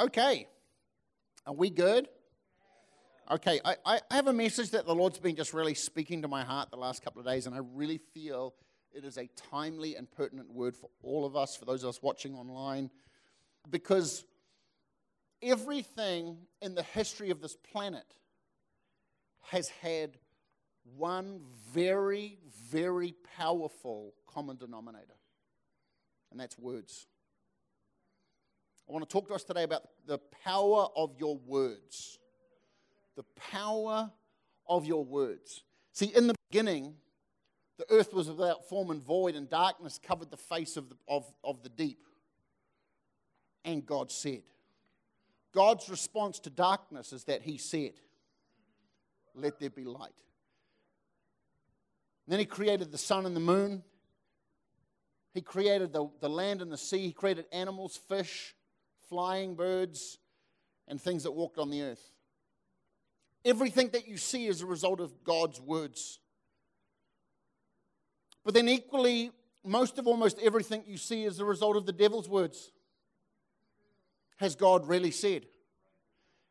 Okay. Are we good? Okay, I, I have a message that the Lord's been just really speaking to my heart the last couple of days, and I really feel it is a timely and pertinent word for all of us, for those of us watching online, because everything in the history of this planet has had one very, very powerful common denominator, and that's words. I want to talk to us today about the power of your words. The power of your words. See, in the beginning, the earth was without form and void, and darkness covered the face of the, of, of the deep. And God said, God's response to darkness is that He said, Let there be light. And then He created the sun and the moon. He created the, the land and the sea. He created animals, fish, flying birds, and things that walked on the earth. Everything that you see is a result of God's words. But then, equally, most of almost everything you see is a result of the devil's words. Has God really said?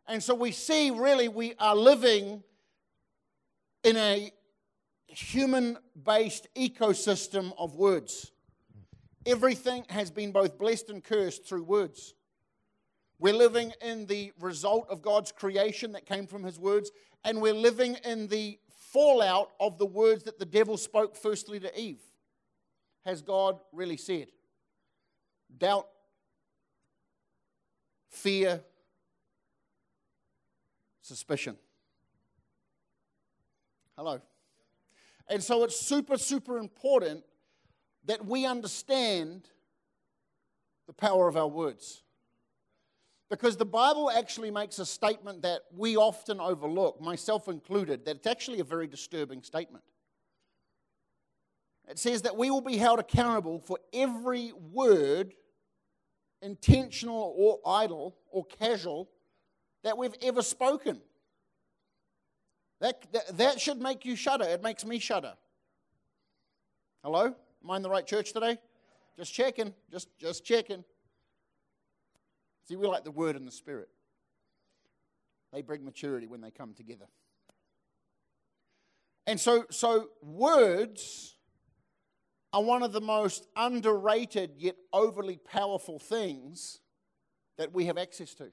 And so we see, really, we are living in a human based ecosystem of words. Everything has been both blessed and cursed through words. We're living in the result of God's creation that came from His words, and we're living in the fallout of the words that the devil spoke firstly to Eve. Has God really said? Doubt, fear, suspicion. Hello. And so it's super, super important that we understand the power of our words. Because the Bible actually makes a statement that we often overlook, myself included, that it's actually a very disturbing statement. It says that we will be held accountable for every word, intentional or idle or casual, that we've ever spoken. That, that, that should make you shudder. It makes me shudder. Hello? Am I in the right church today? Just checking. Just, just checking. See, we like the Word and the Spirit. They bring maturity when they come together. And so, so words are one of the most underrated yet overly powerful things that we have access to.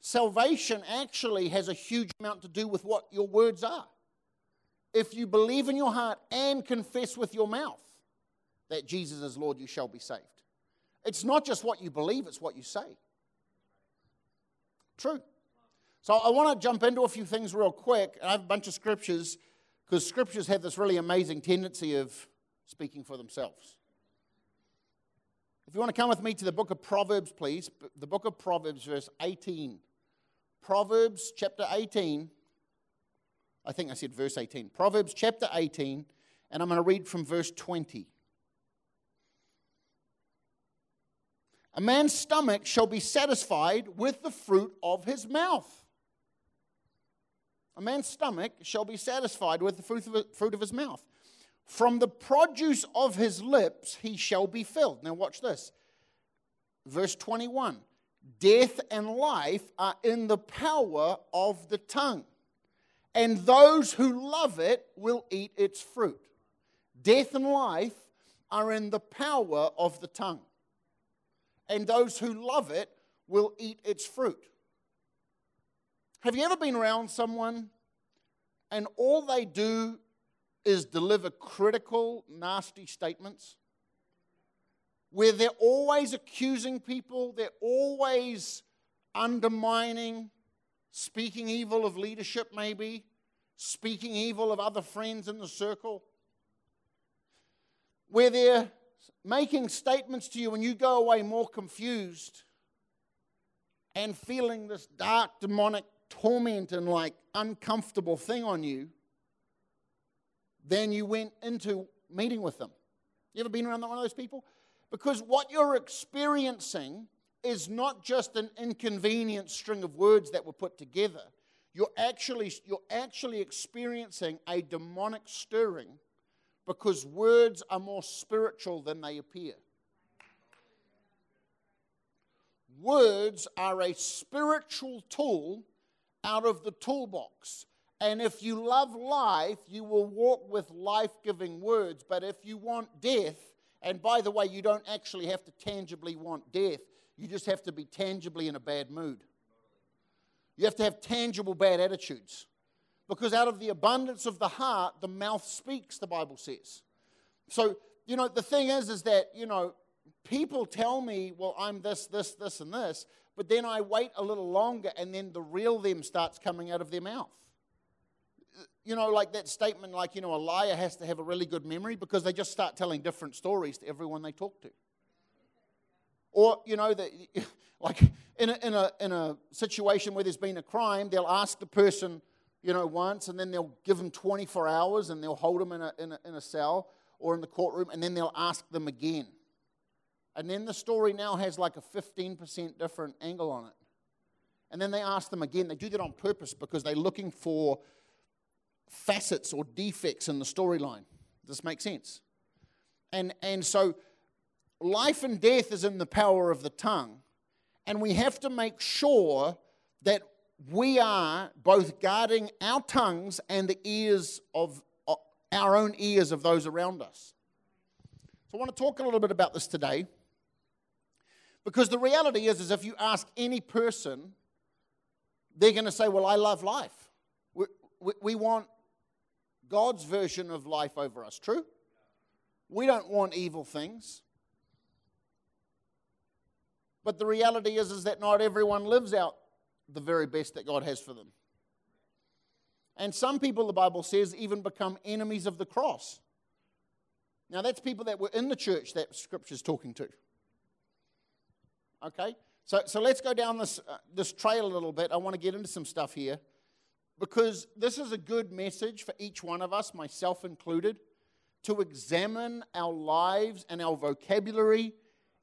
Salvation actually has a huge amount to do with what your words are. If you believe in your heart and confess with your mouth that Jesus is Lord, you shall be saved. It's not just what you believe, it's what you say. True. So I want to jump into a few things real quick. I have a bunch of scriptures because scriptures have this really amazing tendency of speaking for themselves. If you want to come with me to the book of Proverbs, please, the book of Proverbs, verse 18. Proverbs chapter 18. I think I said verse 18. Proverbs chapter 18, and I'm going to read from verse 20. A man's stomach shall be satisfied with the fruit of his mouth. A man's stomach shall be satisfied with the fruit of his mouth. From the produce of his lips he shall be filled. Now, watch this. Verse 21 Death and life are in the power of the tongue, and those who love it will eat its fruit. Death and life are in the power of the tongue and those who love it will eat its fruit. Have you ever been around someone and all they do is deliver critical, nasty statements? Where they're always accusing people, they're always undermining, speaking evil of leadership, maybe, speaking evil of other friends in the circle. Where they're making statements to you and you go away more confused and feeling this dark demonic torment and like uncomfortable thing on you than you went into meeting with them. You ever been around one of those people? Because what you're experiencing is not just an inconvenient string of words that were put together. You're actually, you're actually experiencing a demonic stirring because words are more spiritual than they appear. words are a spiritual tool out of the toolbox. And if you love life, you will walk with life giving words. But if you want death, and by the way, you don't actually have to tangibly want death, you just have to be tangibly in a bad mood. You have to have tangible bad attitudes. Because out of the abundance of the heart, the mouth speaks, the Bible says. So, you know, the thing is, is that, you know, people tell me, well, I'm this, this, this, and this, but then I wait a little longer and then the real them starts coming out of their mouth. You know, like that statement, like, you know, a liar has to have a really good memory because they just start telling different stories to everyone they talk to. Or, you know, that, like in a, in, a, in a situation where there's been a crime, they'll ask the person, you know, once and then they'll give them 24 hours and they'll hold them in a, in a, in a cell or in the courtroom and then they'll ask them again. And then the story now has like a 15% different angle on it. And then they ask them again. They do that on purpose because they're looking for facets or defects in the storyline. Does this make sense? And, and so life and death is in the power of the tongue. And we have to make sure that we are both guarding our tongues and the ears of uh, our own ears of those around us. So I want to talk a little bit about this today. Because the reality is, is if you ask any person, they're going to say, Well, I love life. We, we, we want God's version of life over us. True? We don't want evil things. But the reality is, is that not everyone lives out the very best that God has for them. And some people, the Bible says, even become enemies of the cross. Now, that's people that were in the church that Scripture's talking to. Okay? So, so let's go down this, uh, this trail a little bit. I want to get into some stuff here because this is a good message for each one of us, myself included, to examine our lives and our vocabulary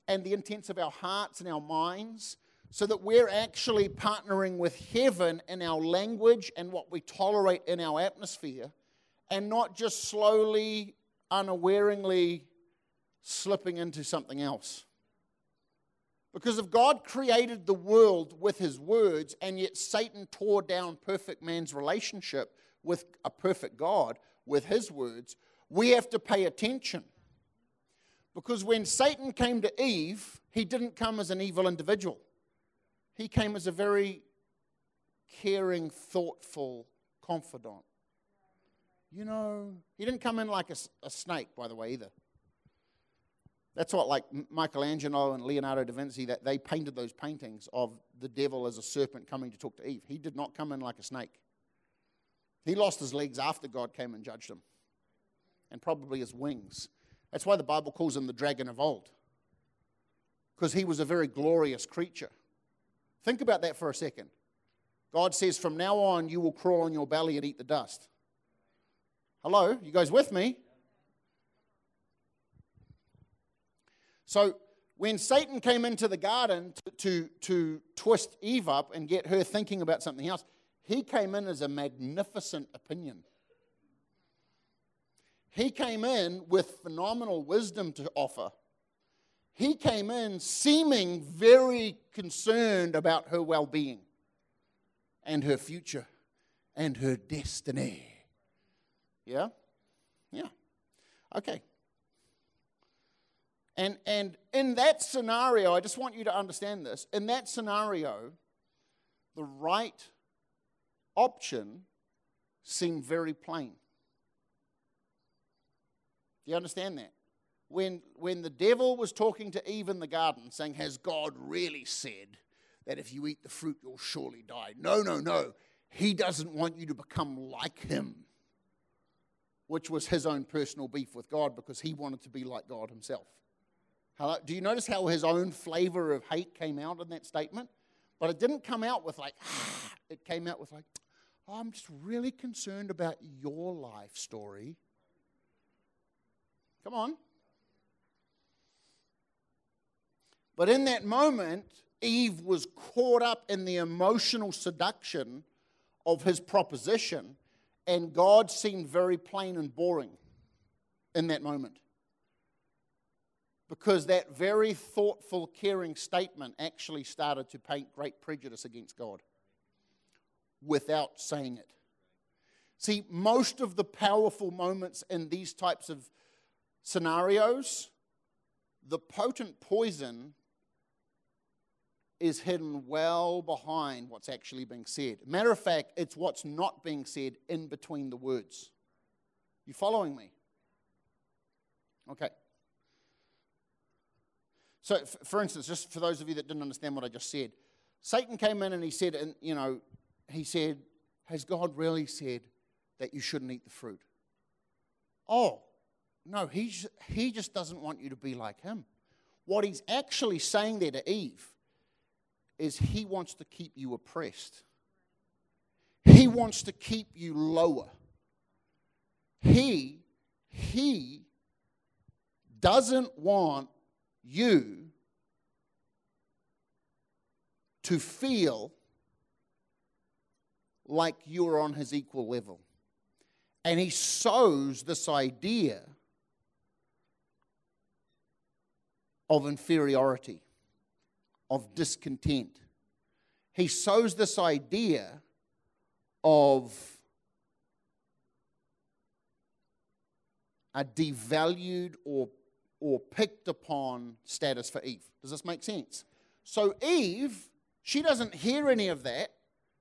and the intents of our hearts and our minds so that we're actually partnering with heaven in our language and what we tolerate in our atmosphere and not just slowly, unawareingly slipping into something else. Because if God created the world with his words, and yet Satan tore down perfect man's relationship with a perfect God with his words, we have to pay attention. Because when Satan came to Eve, he didn't come as an evil individual, he came as a very caring, thoughtful confidant. You know, he didn't come in like a, a snake, by the way, either. That's what, like Michelangelo and Leonardo da Vinci, that they painted those paintings of the devil as a serpent coming to talk to Eve. He did not come in like a snake. He lost his legs after God came and judged him, and probably his wings. That's why the Bible calls him the dragon of old, because he was a very glorious creature. Think about that for a second. God says, From now on, you will crawl on your belly and eat the dust. Hello? You guys with me? So when Satan came into the garden to, to, to, twist Eve up and get her thinking about something else, he came in as a magnificent opinion. He came in with phenomenal wisdom to offer. He came in seeming very concerned about her well being and her future and her destiny. Yeah? Yeah. Okay. And, and in that scenario, I just want you to understand this. In that scenario, the right option seemed very plain. Do you understand that? When, when the devil was talking to Eve in the garden, saying, Has God really said that if you eat the fruit, you'll surely die? No, no, no. He doesn't want you to become like him, which was his own personal beef with God because he wanted to be like God himself. Do you notice how his own flavor of hate came out in that statement? But it didn't come out with like, it came out with like, oh, I'm just really concerned about your life story. Come on. But in that moment, Eve was caught up in the emotional seduction of his proposition, and God seemed very plain and boring in that moment. because that very thoughtful, caring statement actually started to paint great prejudice against God without saying it. See, most of the powerful moments in these types of scenarios, the potent poison is hidden well behind what's actually being said. Matter of fact, it's what's not being said in between the words. You following me? Okay. So, for instance, just for those of you that didn't understand what I just said, Satan came in and he said, and you know, he said, "Has God really said that you shouldn't eat the fruit?" Oh, no, he he just doesn't want you to be like him. What he's actually saying there to Eve is he wants to keep you oppressed. He wants to keep you lower. He he doesn't want you to feel like you're on his equal level. And he sows this idea of inferiority, of discontent. He sows this idea of a devalued or or picked upon status for Eve. Does this make sense? So Eve, she doesn't hear any of that.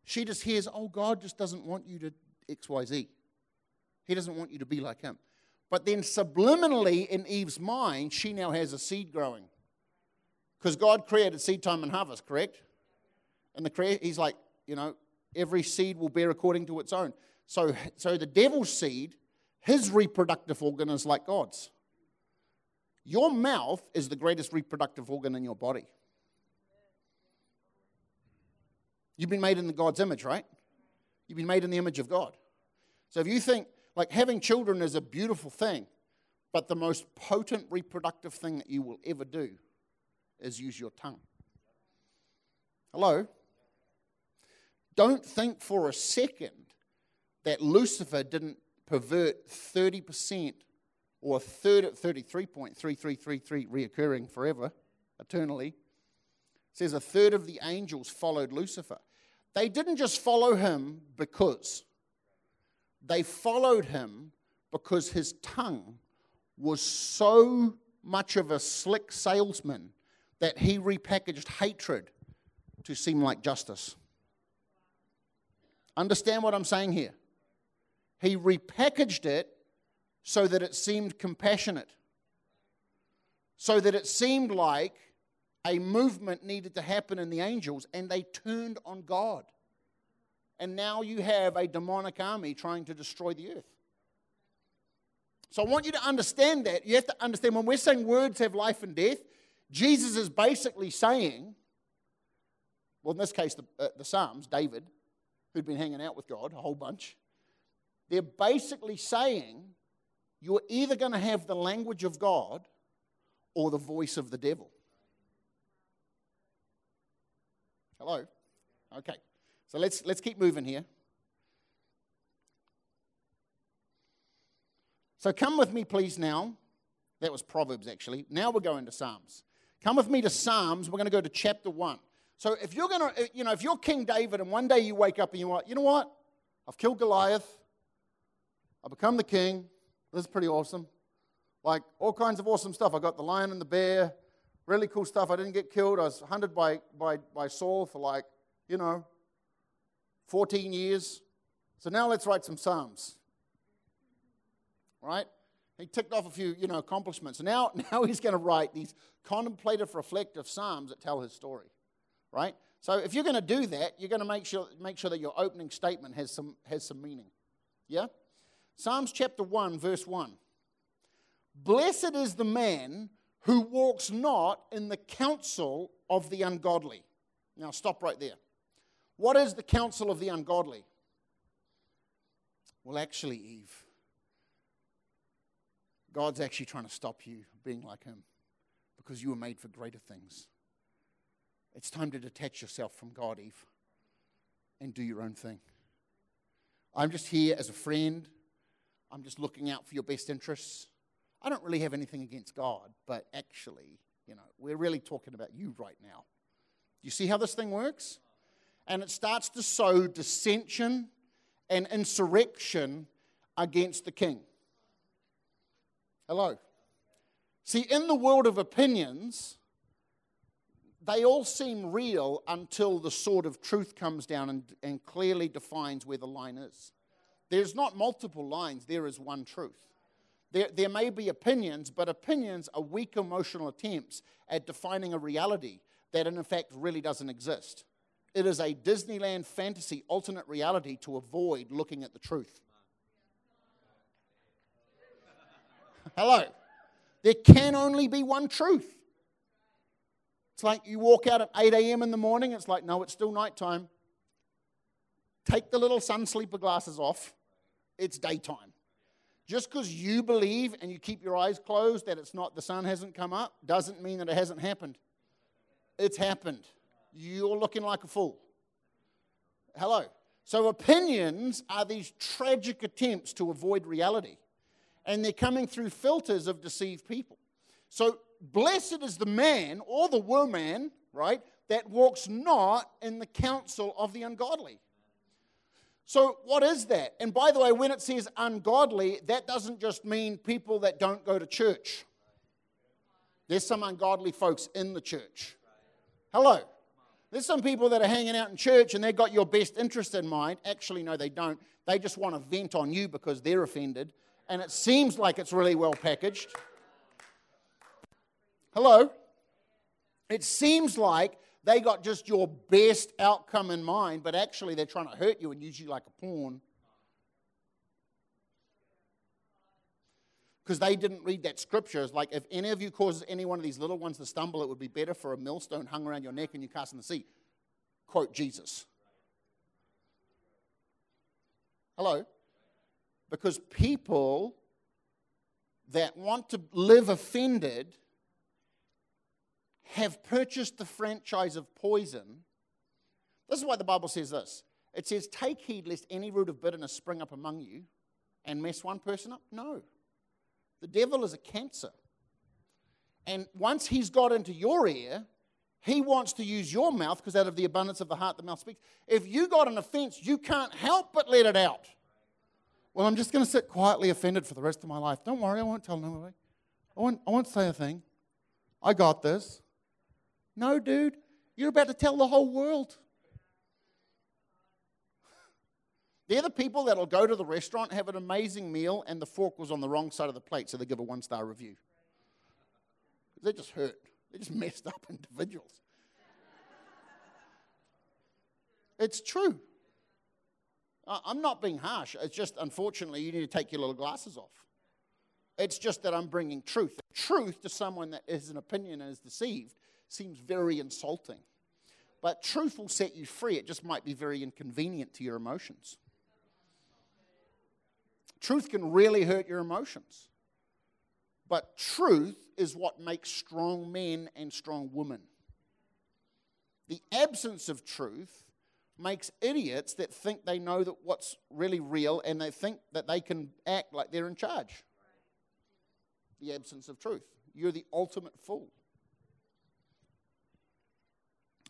She just hears, oh, God just doesn't want you to XYZ. He doesn't want you to be like him. But then subliminally in Eve's mind, she now has a seed growing. Because God created seed time and harvest, correct? And the crea- he's like, you know, every seed will bear according to its own. So, so the devil's seed, his reproductive organ is like God's. Your mouth is the greatest reproductive organ in your body. You've been made in the God's image, right? You've been made in the image of God. So if you think like having children is a beautiful thing, but the most potent reproductive thing that you will ever do is use your tongue. Hello? Don't think for a second that Lucifer didn't pervert 30% or a third 33.3333 reoccurring forever, eternally, says a third of the angels followed Lucifer. They didn't just follow him because, they followed him because his tongue was so much of a slick salesman that he repackaged hatred to seem like justice. Understand what I'm saying here? He repackaged it so that it seemed compassionate, so that it seemed like a movement needed to happen in the angels, and they turned on God. And now you have a demonic army trying to destroy the earth. So I want you to understand that. You have to understand when we're saying words have life and death, Jesus is basically saying, well, in this case, the, uh, the Psalms, David, who'd been hanging out with God a whole bunch, they're basically saying you're either going to have the language of God or the voice of the devil. Hello? Okay. So let's, let's keep moving here. So come with me, please, now. That was Proverbs, actually. Now we're going to Psalms. Come with me to Psalms. We're going to go to chapter 1. So if you're going to, uh, you know, if you're King David and one day you wake up and you're like, you know what? I've killed Goliath. I've become the king. This is pretty awesome. Like all kinds of awesome stuff. I got the lion and the bear, really cool stuff. I didn't get killed. I was hunted by, by, by Saul for like, you know, 14 years. So now let's write some Psalms. Right? He ticked off a few, you know, accomplishments. Now, now he's going to write these contemplative, reflective Psalms that tell his story. Right? So if you're going to do that, you're going to make sure, make sure that your opening statement has some, has some meaning. Yeah? Psalms chapter 1, verse 1. Blessed is the man who walks not in the counsel of the ungodly. Now, stop right there. What is the counsel of the ungodly? Well, actually, Eve, God's actually trying to stop you being like Him because you were made for greater things. It's time to detach yourself from God, Eve, and do your own thing. I'm just here as a friend I'm just looking out for your best interests. I don't really have anything against God, but actually, you know, we're really talking about you right now. You see how this thing works? And it starts to sow dissension and insurrection against the king. Hello. See, in the world of opinions, they all seem real until the sword of truth comes down and, and clearly defines where the line is. There's not multiple lines, there is one truth. There, there may be opinions, but opinions are weak emotional attempts at defining a reality that, in fact, really doesn't exist. It is a Disneyland fantasy alternate reality to avoid looking at the truth. Hello. There can only be one truth. It's like you walk out at 8 a.m. in the morning, it's like, no, it's still nighttime. Take the little sun sleeper glasses off, it's daytime. Just because you believe and you keep your eyes closed that it's not, the sun hasn't come up, doesn't mean that it hasn't happened. It's happened. You're looking like a fool. Hello. So, opinions are these tragic attempts to avoid reality, and they're coming through filters of deceived people. So, blessed is the man or the woman, right, that walks not in the counsel of the ungodly. So, what is that? And by the way, when it says ungodly, that doesn't just mean people that don't go to church. There's some ungodly folks in the church. Hello. There's some people that are hanging out in church and they've got your best interest in mind. Actually, no, they don't. They just want to vent on you because they're offended. And it seems like it's really well packaged. Hello? It seems like they got just your best outcome in mind, but actually they're trying to hurt you and use you like a pawn. Because they didn't read that scripture. It's like if any of you causes any one of these little ones to stumble, it would be better for a millstone hung around your neck and you cast in the sea. Quote Jesus. Hello? Because people that want to live offended have purchased the franchise of poison. This is why the Bible says this it says, Take heed lest any root of bitterness spring up among you and mess one person up. No. The devil is a cancer. And once he's got into your ear, he wants to use your mouth because out of the abundance of the heart, the mouth speaks. If you got an offense, you can't help but let it out. Well, I'm just going to sit quietly offended for the rest of my life. Don't worry, I won't tell nobody. I won't, I won't say a thing. I got this. No, dude, you're about to tell the whole world. They're the people that'll go to the restaurant, have an amazing meal, and the fork was on the wrong side of the plate, so they give a one star review. They're just hurt. They're just messed up individuals. It's true. I'm not being harsh. It's just, unfortunately, you need to take your little glasses off. It's just that I'm bringing truth. Truth to someone that is an opinion and is deceived seems very insulting. But truth will set you free. It just might be very inconvenient to your emotions. Truth can really hurt your emotions. But truth is what makes strong men and strong women. The absence of truth makes idiots that think they know that what's really real and they think that they can act like they're in charge. The absence of truth. You're the ultimate fool.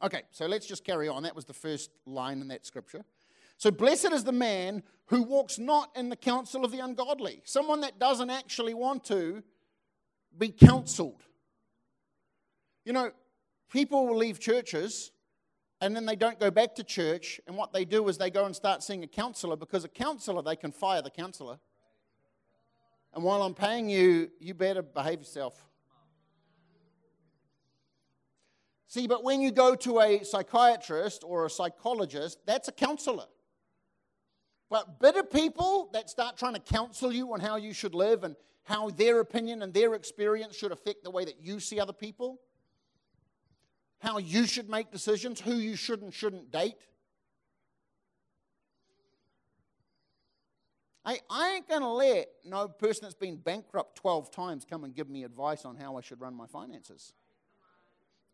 Okay, so let's just carry on. That was the first line in that scripture. So, blessed is the man who walks not in the counsel of the ungodly, someone that doesn't actually want to be counseled. You know, people will leave churches and then they don't go back to church, and what they do is they go and start seeing a counselor because a counselor, they can fire the counselor. And while I'm paying you, you better behave yourself. See, but when you go to a psychiatrist or a psychologist, that's a counselor. But bitter people that start trying to counsel you on how you should live and how their opinion and their experience should affect the way that you see other people, how you should make decisions, who you should and shouldn't date. I, I ain't going to let no person that's been bankrupt 12 times come and give me advice on how I should run my finances.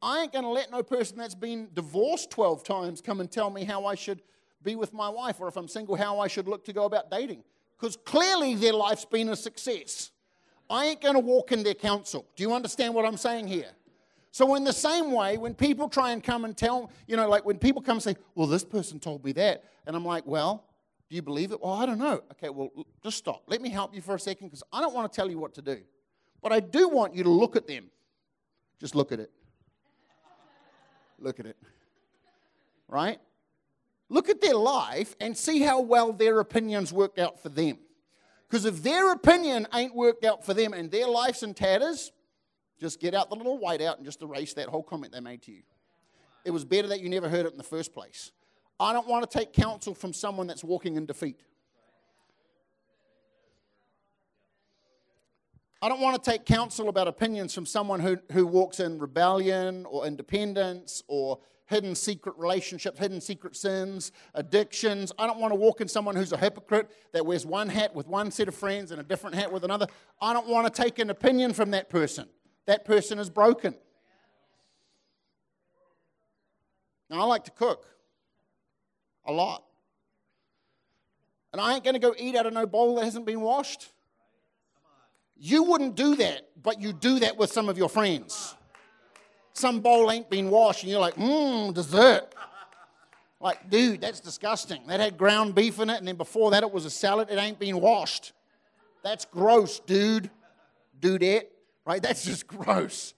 I ain't going to let no person that's been divorced 12 times come and tell me how I should be with my wife, or if I'm single, how I should look to go about dating. Because clearly their life's been a success. I ain't going to walk in their counsel. Do you understand what I'm saying here? So, in the same way, when people try and come and tell, you know, like when people come and say, well, this person told me that, and I'm like, well, do you believe it? Well, I don't know. Okay, well, just stop. Let me help you for a second because I don't want to tell you what to do. But I do want you to look at them. Just look at it. look at it. Right? Look at their life and see how well their opinions worked out for them. Because if their opinion ain't worked out for them and their life's in tatters, just get out the little whiteout and just erase that whole comment they made to you. It was better that you never heard it in the first place. I don't want to take counsel from someone that's walking in defeat. I don't want to take counsel about opinions from someone who, who walks in rebellion or independence or hidden secret relationships, hidden secret sins, addictions. I don't want to walk in someone who's a hypocrite that wears one hat with one set of friends and a different hat with another. I don't want to take an opinion from that person that person is broken. Now, I like to cook a lot. And I ain't going to go eat out of no bowl that hasn't been washed. You wouldn't do that, but you do that with some of your friends. Some bowl ain't been washed, and you're like, mmm, dessert. Like, dude, that's disgusting. That had ground beef in it, and then before that it was a salad. It ain't been washed. That's gross, dude. Dudette right? That's just gross.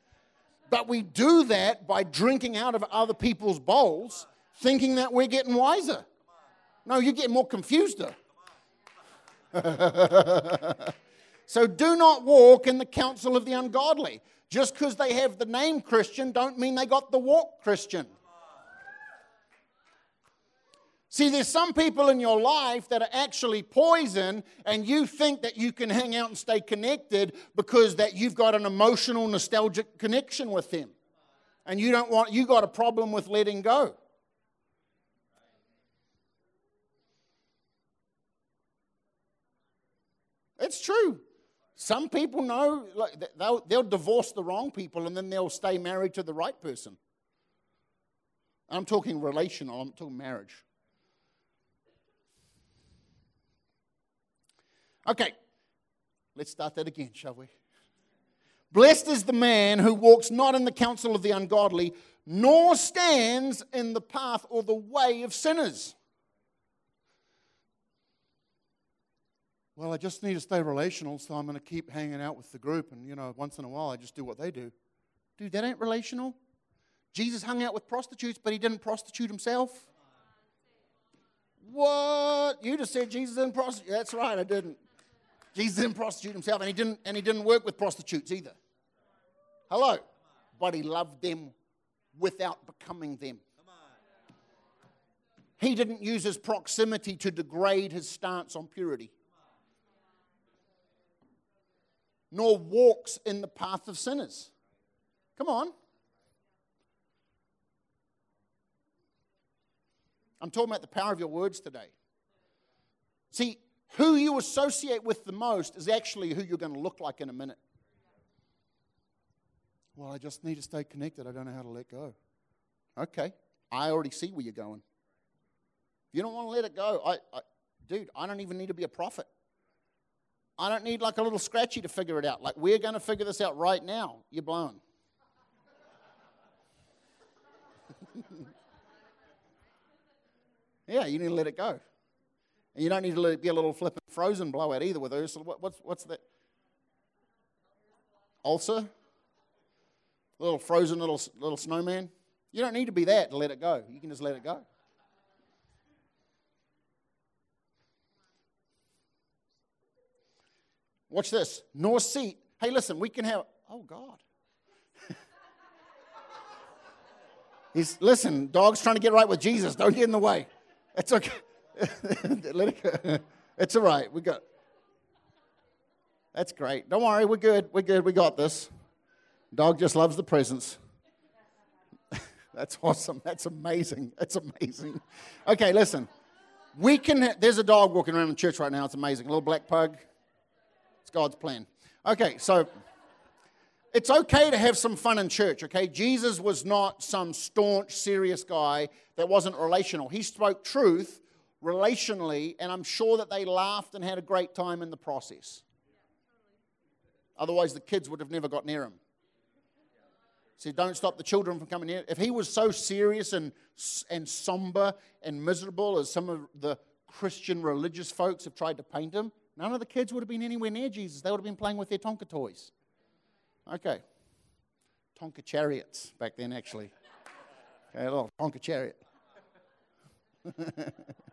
But we do that by drinking out of other people's bowls, thinking that we're getting wiser. No, you get more confused. so do not walk in the counsel of the ungodly. Just because they have the name Christian, don't mean they got the walk Christian. See, there's some people in your life that are actually poison, and you think that you can hang out and stay connected because that you've got an emotional, nostalgic connection with them. And you don't want, you got a problem with letting go. It's true. Some people know like, they'll, they'll divorce the wrong people and then they'll stay married to the right person. I'm talking relational, I'm talking marriage. Okay, let's start that again, shall we? Blessed is the man who walks not in the counsel of the ungodly, nor stands in the path or the way of sinners. Well, I just need to stay relational, so I'm going to keep hanging out with the group, and you know, once in a while I just do what they do. Dude, that ain't relational. Jesus hung out with prostitutes, but he didn't prostitute himself. What? You just said Jesus didn't prostitute. That's right, I didn't. Jesus didn't prostitute himself, and he didn't, and he didn't work with prostitutes either. Hello. But he loved them without becoming them. He didn't use his proximity to degrade his stance on purity, nor walks in the path of sinners. Come on. I'm talking about the power of your words today. See, who you associate with the most is actually who you're going to look like in a minute. Well, I just need to stay connected. I don't know how to let go. Okay, I already see where you're going. If you don't want to let it go, I, I, dude, I don't even need to be a prophet. I don't need like a little scratchy to figure it out. Like, we're going to figure this out right now. You're blown. yeah, you need to let it go. And you don't need to be a little flippant frozen blowout either with Ursula. What, what's, what's that? Ulcer? Little frozen little, little snowman? You don't need to be that to let it go. You can just let it go. Watch this. Nor seat. Hey, listen, we can have. Oh, God. He's, listen, dog's trying to get right with Jesus. Don't get in the way. It's okay. it's all right. We got. That's great. Don't worry. We're good. We're good. We got this. Dog just loves the presence. That's awesome. That's amazing. That's amazing. Okay, listen. We can. There's a dog walking around the church right now. It's amazing. A little black pug. It's God's plan. Okay, so it's okay to have some fun in church, okay? Jesus was not some staunch, serious guy that wasn't relational. He spoke truth relationally, and I'm sure that they laughed and had a great time in the process. Otherwise, the kids would have never got near him. See, don't stop the children from coming near. If he was so serious and, and somber and miserable as some of the Christian religious folks have tried to paint him, none of the kids would have been anywhere near Jesus. They would have been playing with their Tonka toys. Okay. Tonka chariots back then, actually. Okay, a little Tonka chariot.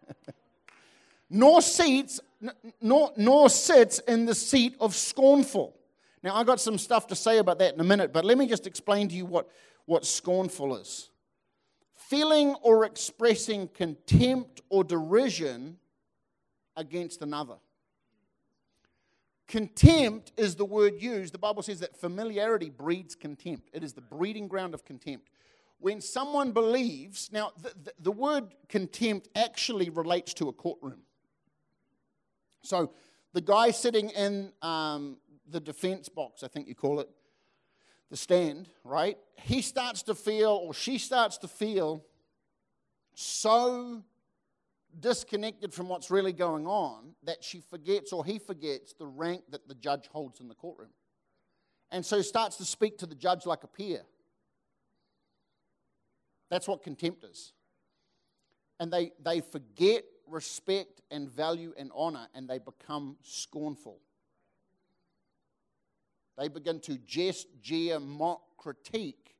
nor seats, nor, nor sits in the seat of scornful. Now, I've got some stuff to say about that in a minute, but let me just explain to you what, what scornful is. Feeling or expressing contempt or derision against another. Contempt is the word used. The Bible says that familiarity breeds contempt, it is the breeding ground of contempt. When someone believes, now the, the, the word contempt actually relates to a courtroom. So the guy sitting in um, the defense box, I think you call it, the stand, right? He starts to feel, or she starts to feel, so disconnected from what's really going on that she forgets or he forgets the rank that the judge holds in the courtroom. And so starts to speak to the judge like a peer. That's what contempt is. And they, they forget respect and value and honor and they become scornful. They begin to jest, jeer, mock, critique,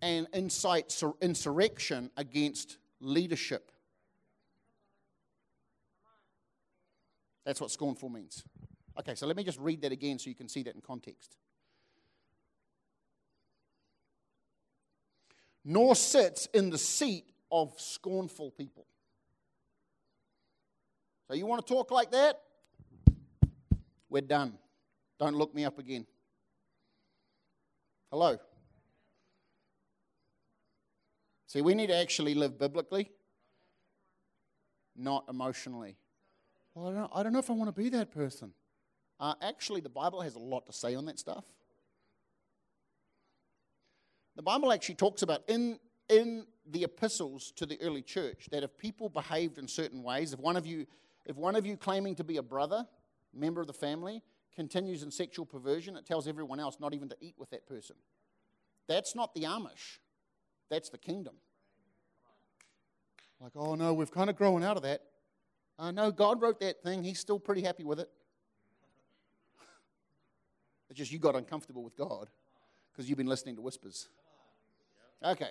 and incite insurrection against leadership. That's what scornful means. Okay, so let me just read that again so you can see that in context. Nor sits in the seat of scornful people. So you want to talk like that? We're done. Don't look me up again. Hello. See, we need to actually live biblically, not emotionally. Well, I don't, I don't know if I want to be that person. Uh, actually, the Bible has a lot to say on that stuff. The Bible actually talks about in, in the epistles to the early church that if people behaved in certain ways, if one of you, if one of you claiming to be a brother, member of the family, continues in sexual perversion, it tells everyone else not even to eat with that person. That's not the Amish, that's the kingdom. Like, oh no, we've kind of grown out of that. Uh, no, God wrote that thing. He's still pretty happy with it. it's just you got uncomfortable with God because you've been listening to whispers. Okay.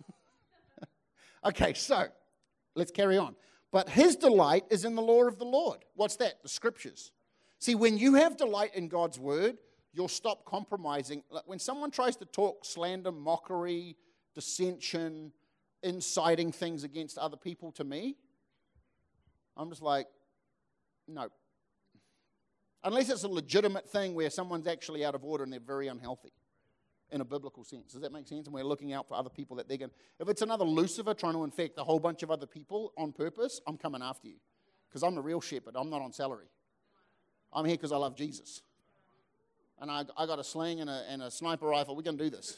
okay, so let's carry on. But his delight is in the law of the Lord. What's that? The scriptures. See, when you have delight in God's word, you'll stop compromising. When someone tries to talk slander, mockery, dissension, inciting things against other people to me, I'm just like, no. Unless it's a legitimate thing where someone's actually out of order and they're very unhealthy in a biblical sense. Does that make sense? And we're looking out for other people that they're going If it's another Lucifer trying to infect a whole bunch of other people on purpose, I'm coming after you. Because I'm the real shepherd. I'm not on salary. I'm here because I love Jesus. And I, I got a sling and a, and a sniper rifle. We're going to do this.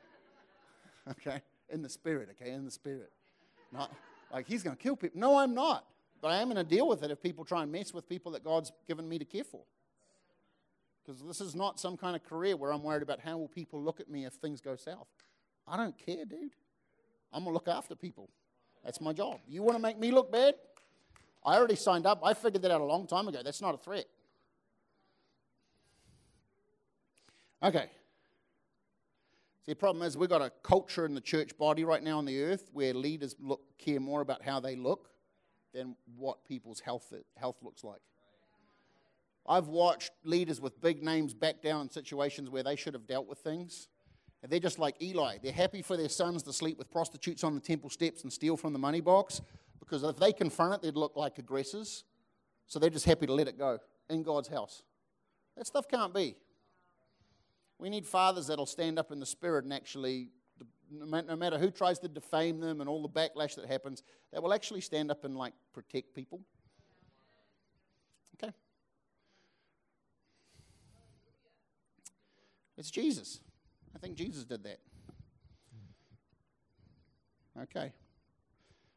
okay? In the spirit, okay? In the spirit. Not like he's going to kill people. No, I'm not. But I am going to deal with it if people try and mess with people that God's given me to care for. Because this is not some kind of career where I'm worried about how will people look at me if things go south. I don't care, dude. I'm going to look after people. That's my job. You want to make me look bad? I already signed up. I figured that out a long time ago. That's not a threat. Okay. See, the problem is we've got a culture in the church body right now on the earth where leaders look, care more about how they look than what people's health, health looks like. I've watched leaders with big names back down in situations where they should have dealt with things. And they're just like Eli. They're happy for their sons to sleep with prostitutes on the temple steps and steal from the money box because if they confront it, they'd look like aggressors. So they're just happy to let it go in God's house. That stuff can't be. We need fathers that'll stand up in the spirit and actually, no matter who tries to defame them and all the backlash that happens, they will actually stand up and like protect people. Okay. It's Jesus. I think Jesus did that. Okay.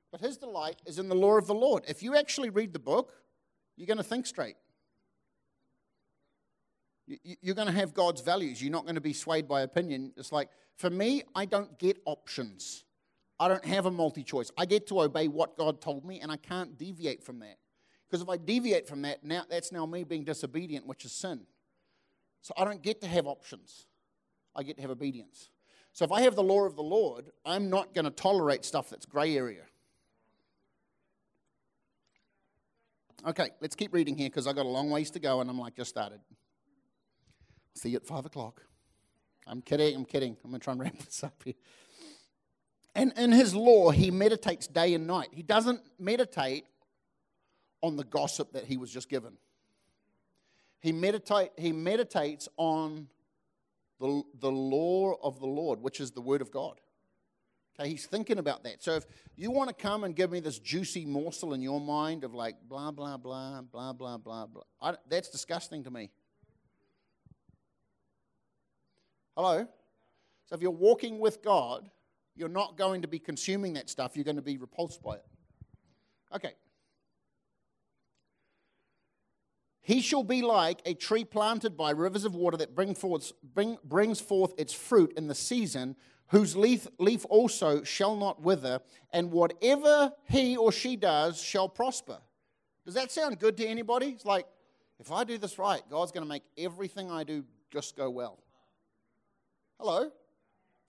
But his delight is in the law of the Lord. If you actually read the book, you're going to think straight. You're going to have God's values. You're not going to be swayed by opinion. It's like, for me, I don't get options. I don't have a multi choice. I get to obey what God told me, and I can't deviate from that. Because if I deviate from that, now that's now me being disobedient, which is sin. So I don't get to have options. I get to have obedience. So if I have the law of the Lord, I'm not going to tolerate stuff that's gray area. Okay, let's keep reading here because I've got a long ways to go and I'm like, just started. See you at five o'clock. I'm kidding, I'm kidding. I'm going to try and wrap this up here. And in his law, he meditates day and night. He doesn't meditate on the gossip that he was just given. He, meditate, he meditates on the, the law of the Lord, which is the word of God. Okay, he's thinking about that. So if you want to come and give me this juicy morsel in your mind of like blah, blah, blah, blah, blah, blah, blah, I, that's disgusting to me. Hello? So if you're walking with God, you're not going to be consuming that stuff. You're going to be repulsed by it. Okay. He shall be like a tree planted by rivers of water that bring forth, bring, brings forth its fruit in the season, whose leaf, leaf also shall not wither, and whatever he or she does shall prosper. Does that sound good to anybody? It's like, if I do this right, God's going to make everything I do just go well. Hello?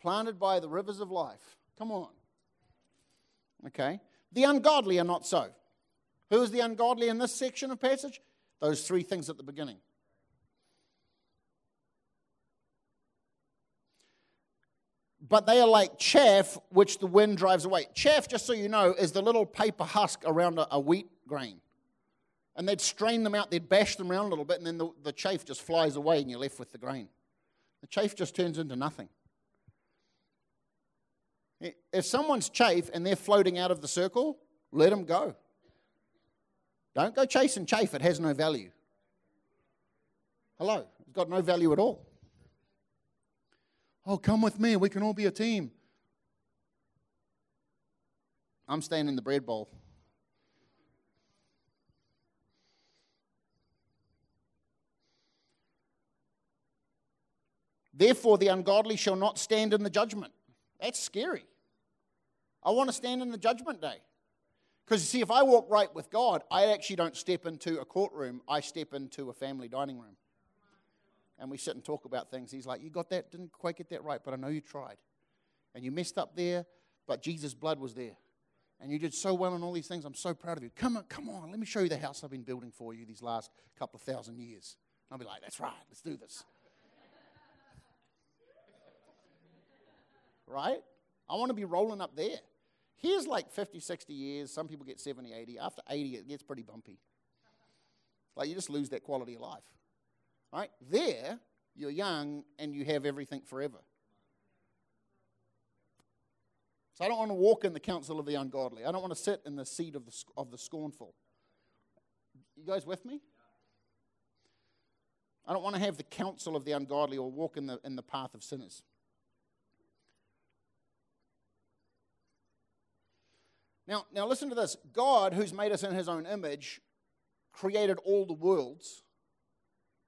Planted by the rivers of life. Come on. Okay? The ungodly are not so. Who is the ungodly in this section of passage? Those three things at the beginning. But they are like chaff which the wind drives away. Chaff, just so you know, is the little paper husk around a, a wheat grain. And they'd strain them out, they'd bash them around a little bit, and then the, the chaff just flies away and you're left with the grain. The chaff just turns into nothing. If someone's chaff and they're floating out of the circle, let them go. Don't go chasing chaff, it has no value. Hello, it's got no value at all. Oh, come with me, we can all be a team. I'm staying in the bread bowl. Therefore, the ungodly shall not stand in the judgment. That's scary. I want to stand in the judgment day. Because you see, if I walk right with God, I actually don't step into a courtroom, I step into a family dining room. And we sit and talk about things. He's like, You got that? Didn't quite get that right, but I know you tried. And you messed up there, but Jesus' blood was there. And you did so well in all these things. I'm so proud of you. Come on, come on. Let me show you the house I've been building for you these last couple of thousand years. And I'll be like, That's right. Let's do this. right? I want to be rolling up there. Here's like 50, 60 years. Some people get 70, 80. After 80, it gets pretty bumpy. Like you just lose that quality of life. Right? There, you're young and you have everything forever. So I don't want to walk in the counsel of the ungodly. I don't want to sit in the seat of the, of the scornful. You guys with me? I don't want to have the counsel of the ungodly or walk in the, in the path of sinners. Now, now listen to this. God, who's made us in his own image, created all the worlds.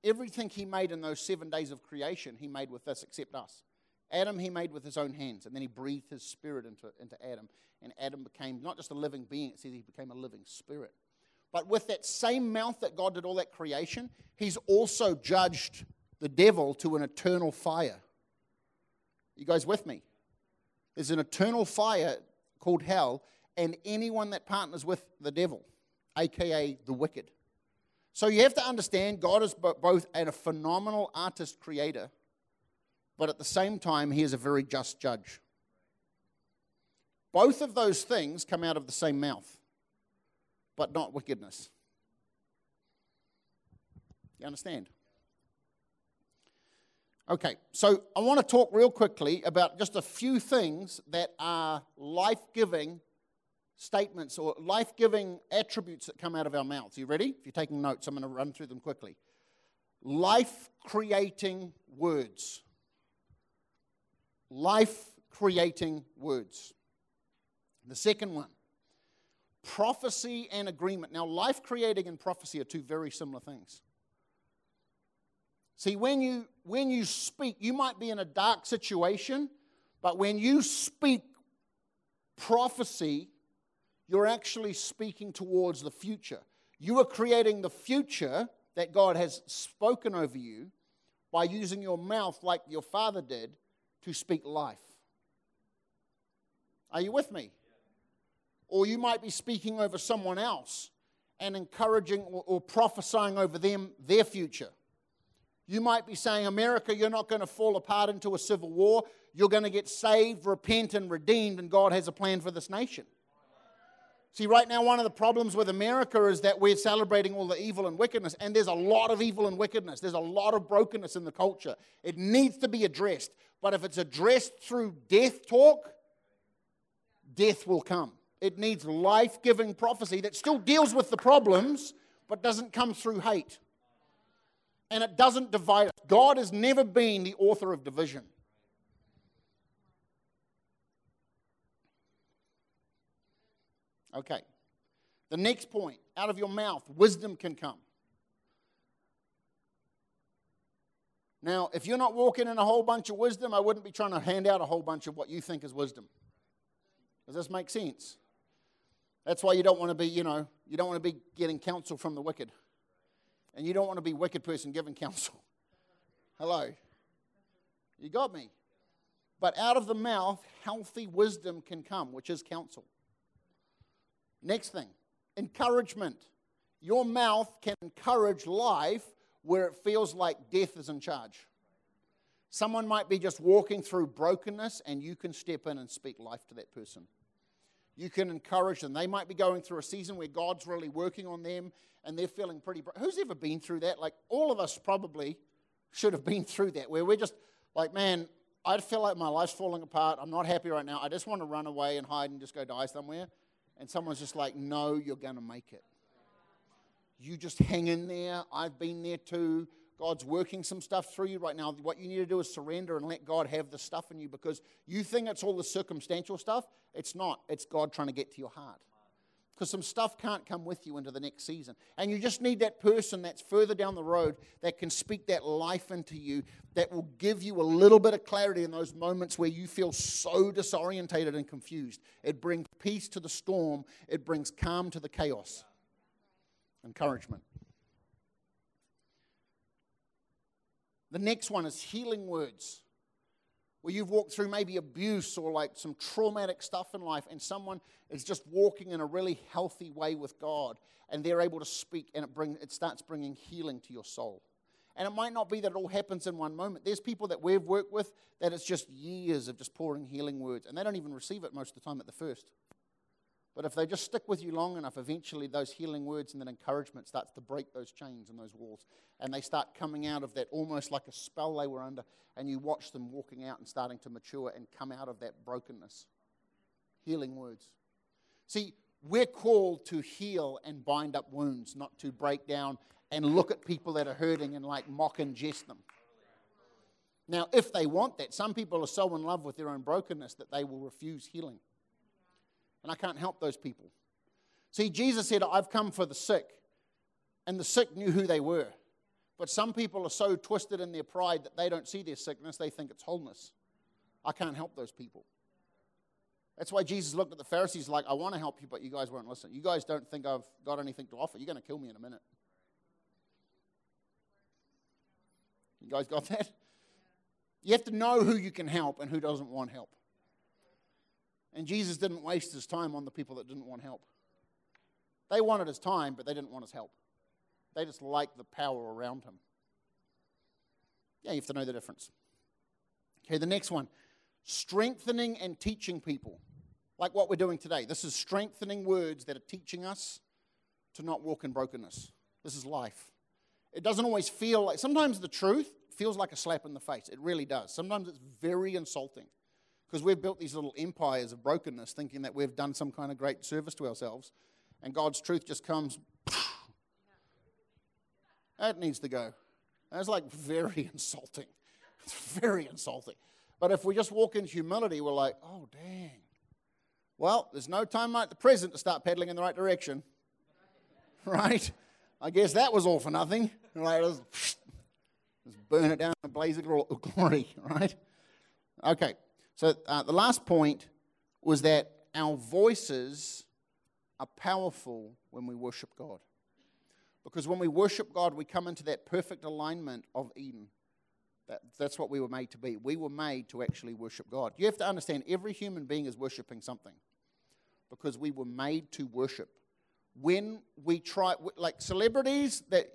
Everything he made in those seven days of creation, he made with this except us. Adam, he made with his own hands, and then he breathed his spirit into, into Adam. And Adam became not just a living being, it says he became a living spirit. But with that same mouth that God did all that creation, he's also judged the devil to an eternal fire. You guys with me? There's an eternal fire called hell, and anyone that partners with the devil, aka the wicked. So you have to understand God is both a phenomenal artist creator, but at the same time, he is a very just judge. Both of those things come out of the same mouth, but not wickedness. You understand? Okay, so I want to talk real quickly about just a few things that are life giving statements or life giving attributes that come out of our mouths. You ready? If you're taking notes, I'm going to run through them quickly. Life creating words. Life creating words. The second one, prophecy and agreement. Now, life creating and prophecy are two very similar things. See, when you, when you speak, you might be in a dark situation, but when you speak prophecy, you're actually speaking towards the future. You are creating the future that God has spoken over you by using your mouth, like your father did, to speak life. Are you with me? Or you might be speaking over someone else and encouraging or, or prophesying over them their future. You might be saying, America, you're not going to fall apart into a civil war. You're going to get saved, repent, and redeemed, and God has a plan for this nation. See, right now, one of the problems with America is that we're celebrating all the evil and wickedness, and there's a lot of evil and wickedness. There's a lot of brokenness in the culture. It needs to be addressed. But if it's addressed through death talk, death will come. It needs life giving prophecy that still deals with the problems, but doesn't come through hate. And it doesn't divide us. God has never been the author of division. Okay. The next point out of your mouth, wisdom can come. Now, if you're not walking in a whole bunch of wisdom, I wouldn't be trying to hand out a whole bunch of what you think is wisdom. Does this make sense? That's why you don't want to be, you know, you don't want to be getting counsel from the wicked. And you don't want to be wicked person giving counsel. Hello. You got me. But out of the mouth, healthy wisdom can come, which is counsel. Next thing, encouragement. Your mouth can encourage life where it feels like death is in charge. Someone might be just walking through brokenness, and you can step in and speak life to that person. You can encourage them. They might be going through a season where God's really working on them and they're feeling pretty. Bro- Who's ever been through that? Like, all of us probably should have been through that, where we're just like, man, I feel like my life's falling apart. I'm not happy right now. I just want to run away and hide and just go die somewhere and someone's just like, no, you're going to make it. You just hang in there. I've been there too. God's working some stuff through you right now. What you need to do is surrender and let God have the stuff in you because you think it's all the circumstantial stuff. It's not. It's God trying to get to your heart because some stuff can't come with you into the next season. And you just need that person that's further down the road that can speak that life into you, that will give you a little bit of clarity in those moments where you feel so disorientated and confused. It brings peace to the storm, it brings calm to the chaos. Encouragement. The next one is healing words where you've walked through maybe abuse or like some traumatic stuff in life, and someone is just walking in a really healthy way with God, and they're able to speak, and it, bring, it starts bringing healing to your soul. And it might not be that it all happens in one moment. There's people that we've worked with that it's just years of just pouring healing words, and they don't even receive it most of the time at the first. But if they just stick with you long enough, eventually those healing words and that encouragement starts to break those chains and those walls. And they start coming out of that almost like a spell they were under. And you watch them walking out and starting to mature and come out of that brokenness. Healing words. See, we're called to heal and bind up wounds, not to break down and look at people that are hurting and like mock and jest them. Now, if they want that, some people are so in love with their own brokenness that they will refuse healing. And I can't help those people. See, Jesus said, I've come for the sick. And the sick knew who they were. But some people are so twisted in their pride that they don't see their sickness, they think it's wholeness. I can't help those people. That's why Jesus looked at the Pharisees like, I want to help you, but you guys won't listen. You guys don't think I've got anything to offer. You're going to kill me in a minute. You guys got that? You have to know who you can help and who doesn't want help. And Jesus didn't waste his time on the people that didn't want help. They wanted his time, but they didn't want his help. They just liked the power around him. Yeah, you have to know the difference. Okay, the next one strengthening and teaching people, like what we're doing today. This is strengthening words that are teaching us to not walk in brokenness. This is life. It doesn't always feel like, sometimes the truth feels like a slap in the face. It really does. Sometimes it's very insulting because we've built these little empires of brokenness thinking that we've done some kind of great service to ourselves, and God's truth just comes. That needs to go. That's like very insulting. It's very insulting. But if we just walk in humility, we're like, oh, dang. Well, there's no time like the present to start pedaling in the right direction. Right? I guess that was all for nothing. Right? Just burn it down in a blaze of glory, right? Okay, so uh, the last point was that our voices are powerful when we worship God. Because when we worship God, we come into that perfect alignment of Eden. That, that's what we were made to be. We were made to actually worship God. You have to understand every human being is worshiping something because we were made to worship. When we try, like celebrities, that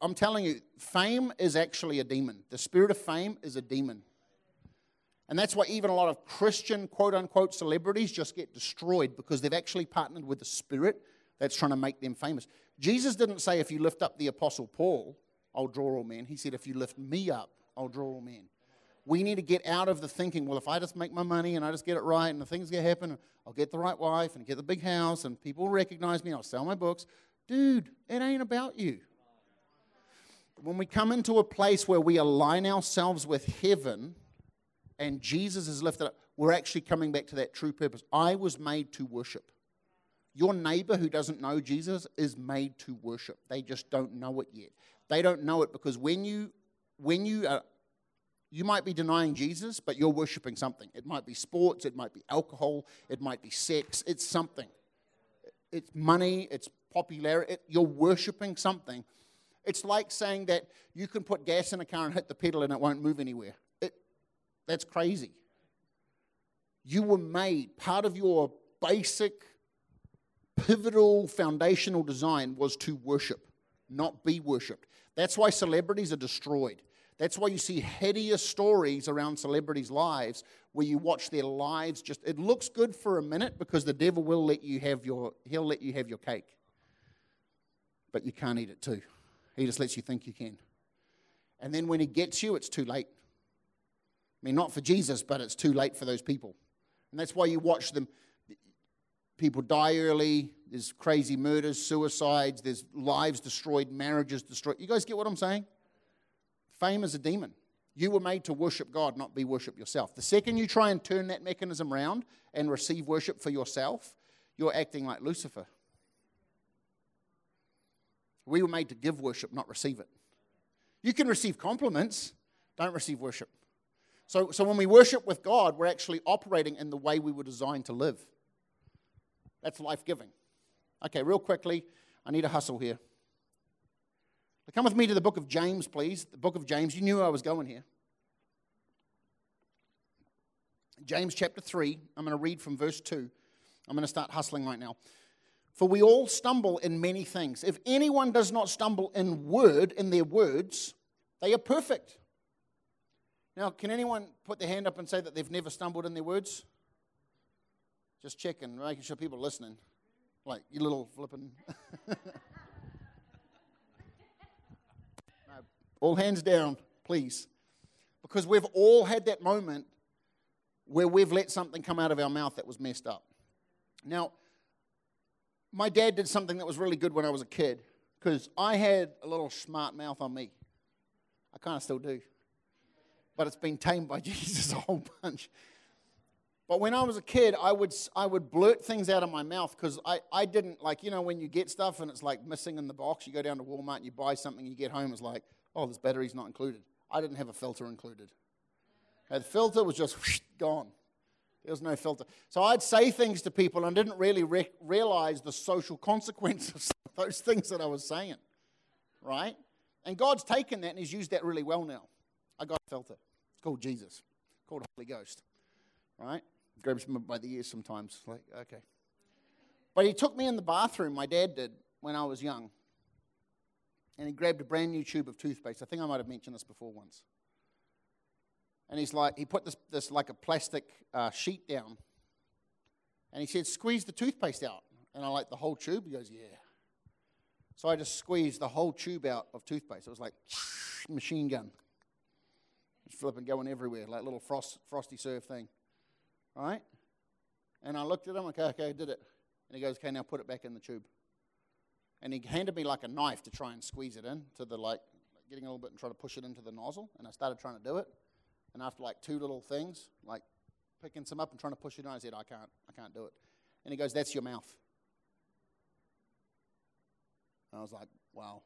I'm telling you, fame is actually a demon. The spirit of fame is a demon. And that's why even a lot of Christian, quote unquote, celebrities just get destroyed because they've actually partnered with the spirit that's trying to make them famous. Jesus didn't say, if you lift up the Apostle Paul, I'll draw all men. He said, if you lift me up, I'll draw all men. We need to get out of the thinking, well, if I just make my money and I just get it right and the things get happen, I'll get the right wife and get the big house and people will recognize me, and I'll sell my books. Dude, it ain't about you. When we come into a place where we align ourselves with heaven and Jesus is lifted up, we're actually coming back to that true purpose. I was made to worship. Your neighbor who doesn't know Jesus is made to worship. They just don't know it yet. They don't know it because when you when you are you might be denying Jesus, but you're worshiping something. It might be sports, it might be alcohol, it might be sex, it's something. It's money, it's popularity. It, you're worshiping something. It's like saying that you can put gas in a car and hit the pedal and it won't move anywhere. That's crazy. You were made, part of your basic, pivotal, foundational design was to worship, not be worshiped. That's why celebrities are destroyed. That's why you see hideous stories around celebrities' lives where you watch their lives just it looks good for a minute because the devil will let you have your he'll let you have your cake. But you can't eat it too. He just lets you think you can. And then when he gets you, it's too late. I mean, not for Jesus, but it's too late for those people. And that's why you watch them. People die early, there's crazy murders, suicides, there's lives destroyed, marriages destroyed. You guys get what I'm saying? Fame is a demon. You were made to worship God, not be worship yourself. The second you try and turn that mechanism around and receive worship for yourself, you're acting like Lucifer. We were made to give worship, not receive it. You can receive compliments, don't receive worship. So, so when we worship with God, we're actually operating in the way we were designed to live. That's life giving. Okay, real quickly, I need a hustle here. Come with me to the book of James, please. The book of James. You knew I was going here. James chapter 3. I'm going to read from verse 2. I'm going to start hustling right now. For we all stumble in many things. If anyone does not stumble in word, in their words, they are perfect. Now, can anyone put their hand up and say that they've never stumbled in their words? Just checking, making sure people are listening. Like you little flipping. All hands down, please. Because we've all had that moment where we've let something come out of our mouth that was messed up. Now, my dad did something that was really good when I was a kid because I had a little smart mouth on me. I kind of still do. But it's been tamed by Jesus a whole bunch. But when I was a kid, I would, I would blurt things out of my mouth because I, I didn't, like, you know, when you get stuff and it's like missing in the box, you go down to Walmart and you buy something, and you get home, it's like, oh, this battery's not included. I didn't have a filter included. The filter was just whoosh, gone. There was no filter. So I'd say things to people and didn't really re- realize the social consequences of those things that I was saying. Right? And God's taken that and He's used that really well now. I got a filter. It's called Jesus, it's called Holy Ghost. Right? Grabs me by the ears sometimes. Like, okay. But He took me in the bathroom, my dad did, when I was young and he grabbed a brand new tube of toothpaste. I think I might have mentioned this before once. And he's like, he put this, this like a plastic uh, sheet down, and he said, squeeze the toothpaste out. And I like the whole tube. He goes, yeah. So I just squeezed the whole tube out of toothpaste. It was like machine gun. Flipping going everywhere, like little frost, frosty surf thing. Right? And I looked at him, okay, okay, I did it. And he goes, okay, now put it back in the tube and he handed me like a knife to try and squeeze it in to the like getting a little bit and try to push it into the nozzle and i started trying to do it and after like two little things like picking some up and trying to push it in i said i can't i can't do it and he goes that's your mouth and i was like wow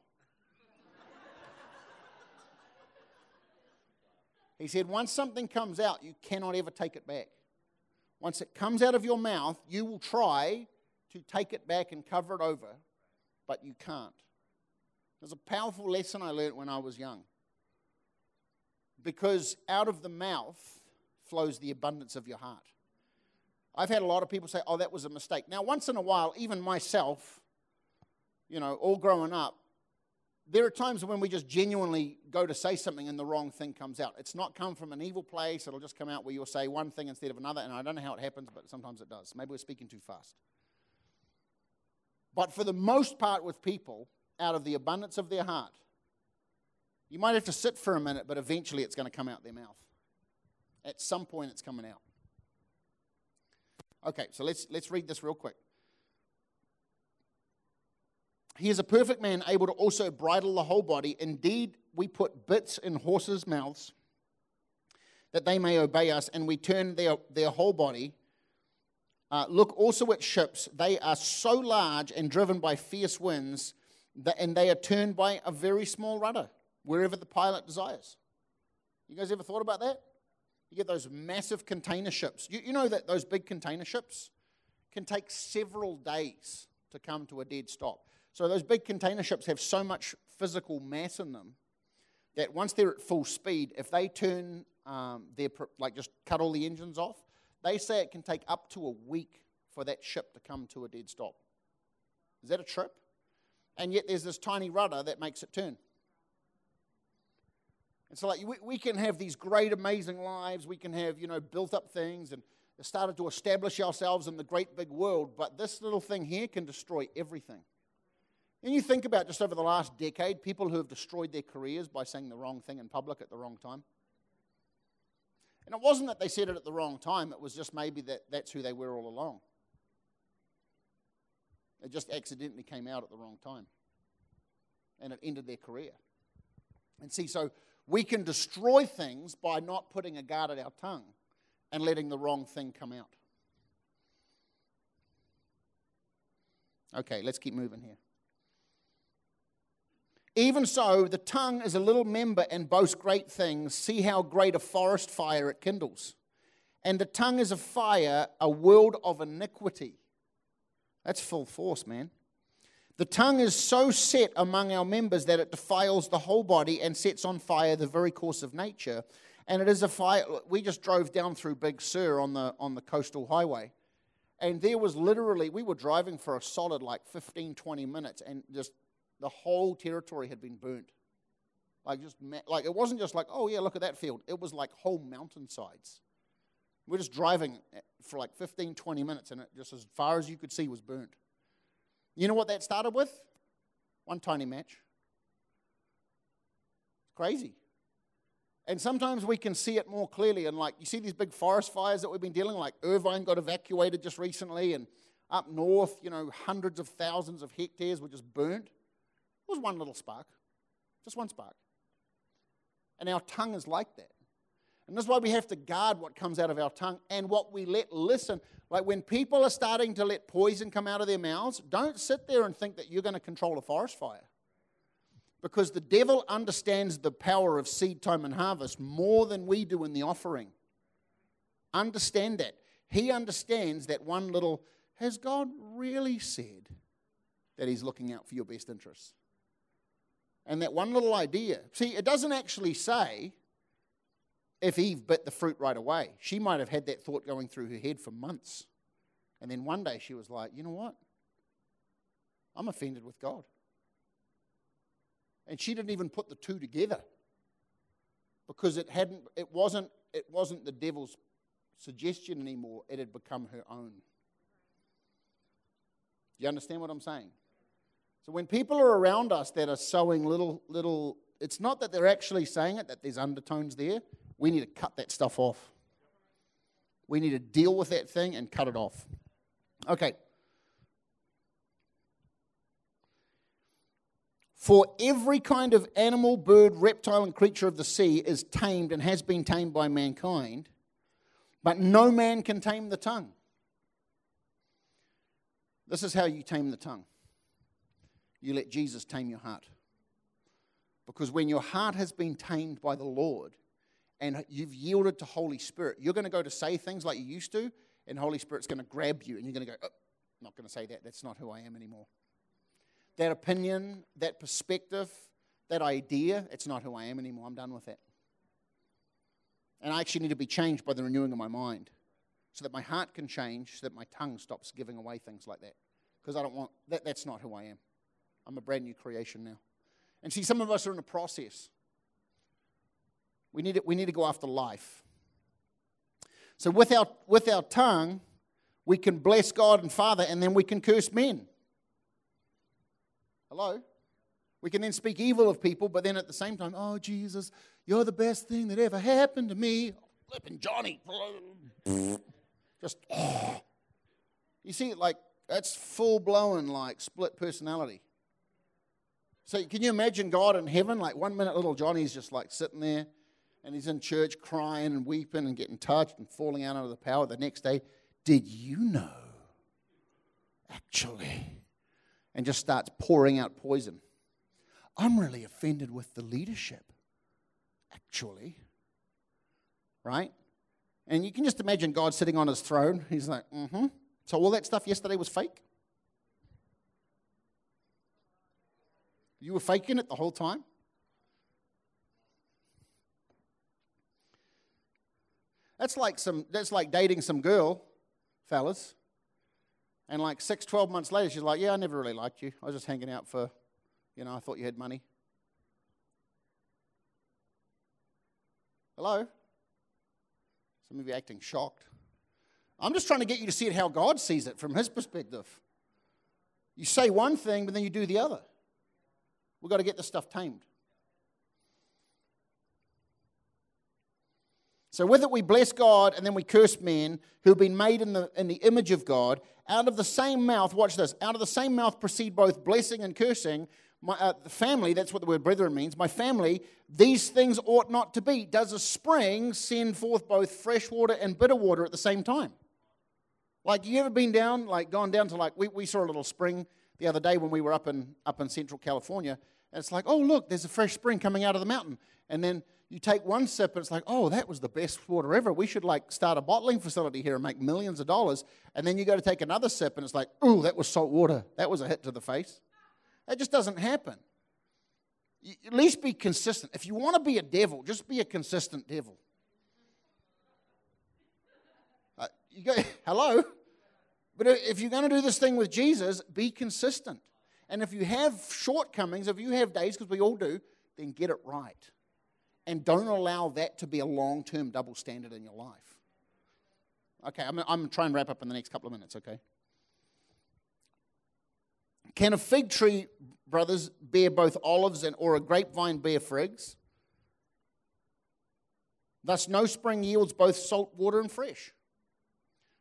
He said, once something comes out, you cannot ever take it back. Once it comes out of your mouth, you will try to take it back and cover it over, but you can't. There's a powerful lesson I learned when I was young. Because out of the mouth flows the abundance of your heart. I've had a lot of people say, oh, that was a mistake. Now, once in a while, even myself, you know, all growing up, there are times when we just genuinely go to say something and the wrong thing comes out. It's not come from an evil place. It'll just come out where you'll say one thing instead of another. And I don't know how it happens, but sometimes it does. Maybe we're speaking too fast. But for the most part, with people, out of the abundance of their heart, you might have to sit for a minute, but eventually it's going to come out their mouth. At some point, it's coming out. Okay, so let's, let's read this real quick. He is a perfect man, able to also bridle the whole body. Indeed, we put bits in horses' mouths that they may obey us, and we turn their, their whole body. Uh, look also at ships. They are so large and driven by fierce winds, that, and they are turned by a very small rudder, wherever the pilot desires. You guys ever thought about that? You get those massive container ships. You, you know that those big container ships can take several days to come to a dead stop. So those big container ships have so much physical mass in them that once they're at full speed, if they turn um, their like just cut all the engines off, they say it can take up to a week for that ship to come to a dead stop. Is that a trip? And yet there's this tiny rudder that makes it turn. And so, like, we, we can have these great, amazing lives. We can have, you know, built up things and started to establish ourselves in the great big world. But this little thing here can destroy everything. And you think about just over the last decade, people who have destroyed their careers by saying the wrong thing in public at the wrong time. And it wasn't that they said it at the wrong time, it was just maybe that that's who they were all along. It just accidentally came out at the wrong time. And it ended their career. And see, so we can destroy things by not putting a guard at our tongue and letting the wrong thing come out. Okay, let's keep moving here. Even so, the tongue is a little member and boasts great things. See how great a forest fire it kindles. And the tongue is a fire, a world of iniquity. That's full force, man. The tongue is so set among our members that it defiles the whole body and sets on fire the very course of nature. And it is a fire. We just drove down through Big Sur on the, on the coastal highway. And there was literally, we were driving for a solid like 15, 20 minutes, and just the whole territory had been burnt. Like, just, like it wasn't just like, oh, yeah, look at that field. It was like whole mountainsides. We're just driving for like 15, 20 minutes, and it just as far as you could see was burnt. You know what that started with? One tiny match. It's crazy. And sometimes we can see it more clearly. And like you see these big forest fires that we've been dealing, like Irvine got evacuated just recently, and up north, you know, hundreds of thousands of hectares were just burnt. It was one little spark, just one spark. And our tongue is like that. And that's why we have to guard what comes out of our tongue and what we let listen. Like when people are starting to let poison come out of their mouths, don't sit there and think that you're going to control a forest fire. Because the devil understands the power of seed time and harvest more than we do in the offering. Understand that. He understands that one little, has God really said that He's looking out for your best interests? And that one little idea. See, it doesn't actually say, if Eve bit the fruit right away, she might have had that thought going through her head for months. And then one day she was like, you know what? I'm offended with God. And she didn't even put the two together because it hadn't it wasn't it wasn't the devil's suggestion anymore, it had become her own. Do you understand what I'm saying? So when people are around us that are sowing little little it's not that they're actually saying it, that there's undertones there. We need to cut that stuff off. We need to deal with that thing and cut it off. Okay. For every kind of animal, bird, reptile, and creature of the sea is tamed and has been tamed by mankind, but no man can tame the tongue. This is how you tame the tongue you let Jesus tame your heart. Because when your heart has been tamed by the Lord, and you've yielded to Holy Spirit, you're going to go to say things like you used to, and Holy Spirit's going to grab you, and you're going to go, oh, I'm not going to say that. That's not who I am anymore. That opinion, that perspective, that idea, it's not who I am anymore. I'm done with that. And I actually need to be changed by the renewing of my mind so that my heart can change, so that my tongue stops giving away things like that. Because I don't want that, that's not who I am. I'm a brand new creation now. And see, some of us are in a process. We need, to, we need to go after life. So, with our, with our tongue, we can bless God and Father, and then we can curse men. Hello? We can then speak evil of people, but then at the same time, oh, Jesus, you're the best thing that ever happened to me. Flipping Johnny. Just, oh. You see, like, that's full blown, like, split personality. So, can you imagine God in heaven? Like, one minute little Johnny's just like sitting there and he's in church crying and weeping and getting touched and falling out under the power. The next day, did you know? Actually, and just starts pouring out poison. I'm really offended with the leadership, actually. Right? And you can just imagine God sitting on his throne. He's like, mm hmm. So all that stuff yesterday was fake? You were faking it the whole time? That's like some that's like dating some girl, fellas. And like six, 12 months later, she's like, Yeah, I never really liked you. I was just hanging out for, you know, I thought you had money. Hello? Some of you acting shocked. I'm just trying to get you to see it how God sees it from his perspective. You say one thing, but then you do the other. We've got to get this stuff tamed. So, with it, we bless God and then we curse men who've been made in the, in the image of God. Out of the same mouth, watch this, out of the same mouth proceed both blessing and cursing. My uh, family, that's what the word brethren means. My family, these things ought not to be. Does a spring send forth both fresh water and bitter water at the same time? Like, you ever been down, like, gone down to, like, we, we saw a little spring the other day when we were up in, up in central California. It's like, oh, look, there's a fresh spring coming out of the mountain. And then you take one sip and it's like, oh, that was the best water ever. We should like start a bottling facility here and make millions of dollars. And then you go to take another sip and it's like, oh, that was salt water. That was a hit to the face. That just doesn't happen. You, at least be consistent. If you want to be a devil, just be a consistent devil. Uh, you go, hello? But if you're going to do this thing with Jesus, be consistent. And if you have shortcomings, if you have days, because we all do, then get it right and don't allow that to be a long term double standard in your life. Okay, I'm, I'm trying to try and wrap up in the next couple of minutes, okay? Can a fig tree, brothers, bear both olives and or a grapevine bear figs? Thus, no spring yields both salt water and fresh.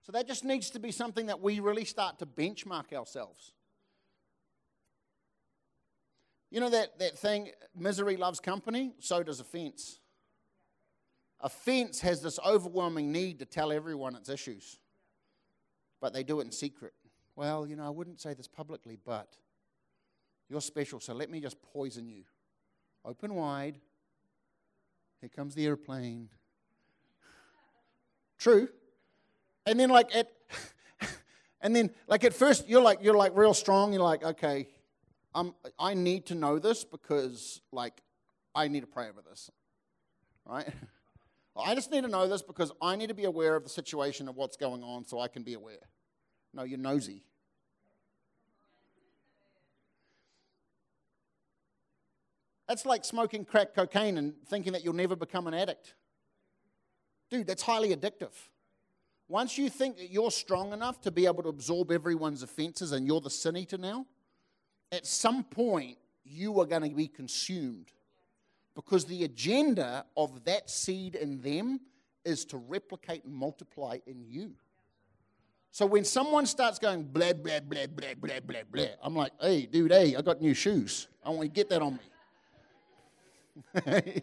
So that just needs to be something that we really start to benchmark ourselves. You know that, that thing, misery loves company? So does offense. Offense has this overwhelming need to tell everyone its issues, but they do it in secret. Well, you know, I wouldn't say this publicly, but you're special, so let me just poison you. Open wide. Here comes the airplane. True. And then like at and then like at first you're like you're like real strong, you're like, okay, um, I need to know this because, like, I need to pray over this, right? I just need to know this because I need to be aware of the situation of what's going on so I can be aware. No, you're nosy. That's like smoking crack cocaine and thinking that you'll never become an addict. Dude, that's highly addictive. Once you think that you're strong enough to be able to absorb everyone's offenses and you're the sin eater now, at some point you are going to be consumed because the agenda of that seed in them is to replicate and multiply in you. So when someone starts going blah, blah, blah, blah, blah, blah, blah, I'm like, hey, dude, hey, I got new shoes. I want you to get that on me.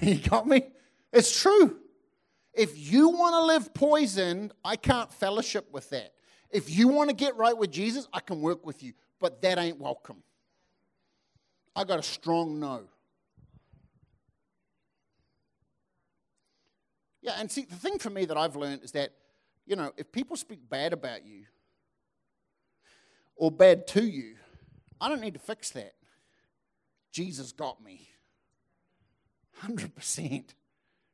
you got me? It's true. If you want to live poisoned, I can't fellowship with that. If you want to get right with Jesus, I can work with you but that ain't welcome. I got a strong no. Yeah, and see, the thing for me that I've learned is that, you know, if people speak bad about you or bad to you, I don't need to fix that. Jesus got me. 100%.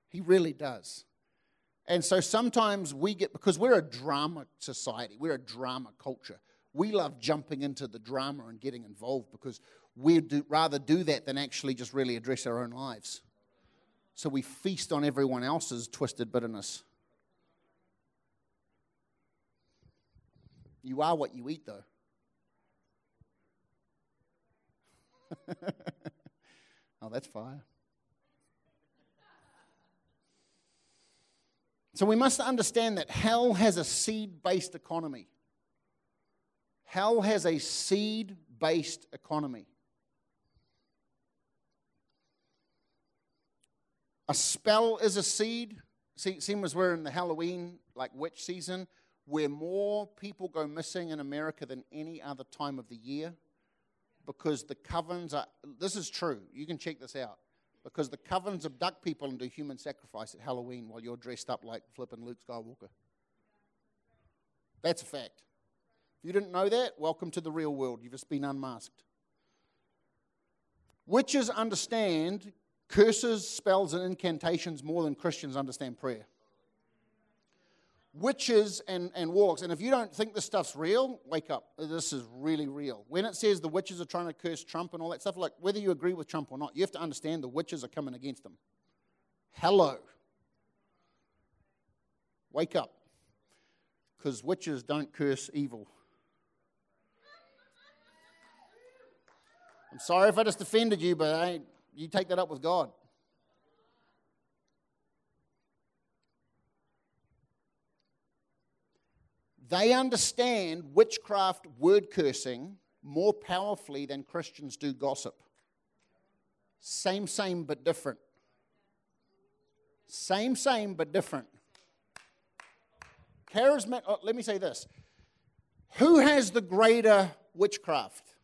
He really does. And so sometimes we get, because we're a drama society, we're a drama culture. We love jumping into the drama and getting involved because we'd rather do that than actually just really address our own lives. So we feast on everyone else's twisted bitterness. You are what you eat, though. oh, that's fire. So we must understand that hell has a seed based economy. Hell has a seed based economy. A spell is a seed. See, seeing as we're in the Halloween, like witch season, where more people go missing in America than any other time of the year because the covens are, this is true, you can check this out because the covens abduct people and do human sacrifice at Halloween while you're dressed up like flipping Luke Skywalker. That's a fact. You didn't know that, welcome to the real world. You've just been unmasked. Witches understand curses, spells, and incantations more than Christians understand prayer witches and, and warlocks. And if you don't think this stuff's real, wake up. This is really real. When it says the witches are trying to curse Trump and all that stuff, like whether you agree with Trump or not, you have to understand the witches are coming against them. Hello. Wake up. Because witches don't curse evil. I'm sorry if I just offended you, but you take that up with God. They understand witchcraft word cursing more powerfully than Christians do gossip. Same, same, but different. Same, same, but different. Charismatic, oh, let me say this. Who has the greater witchcraft?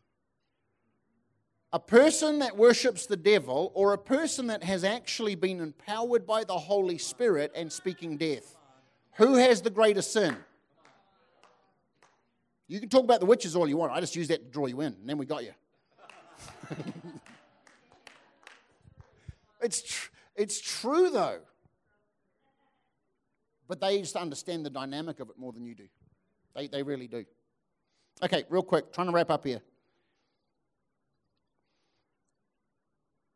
A person that worships the devil or a person that has actually been empowered by the Holy Spirit and speaking death? Who has the greater sin? You can talk about the witches all you want. I just use that to draw you in, and then we got you. it's, tr- it's true, though. But they just understand the dynamic of it more than you do. They, they really do. Okay, real quick, trying to wrap up here.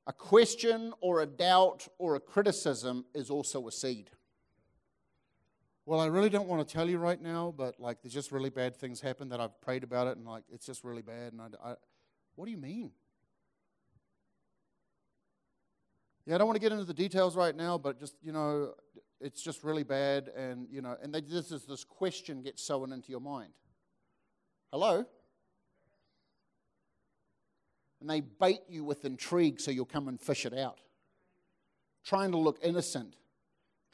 A question or a doubt or a criticism is also a seed well, I really don't want to tell you right now, but like there's just really bad things happen that I've prayed about it, and like it's just really bad. And I, I what do you mean? Yeah, I don't want to get into the details right now, but just you know, it's just really bad, and you know, and they, this is this question gets sown into your mind. Hello. And they bait you with intrigue so you'll come and fish it out. Trying to look innocent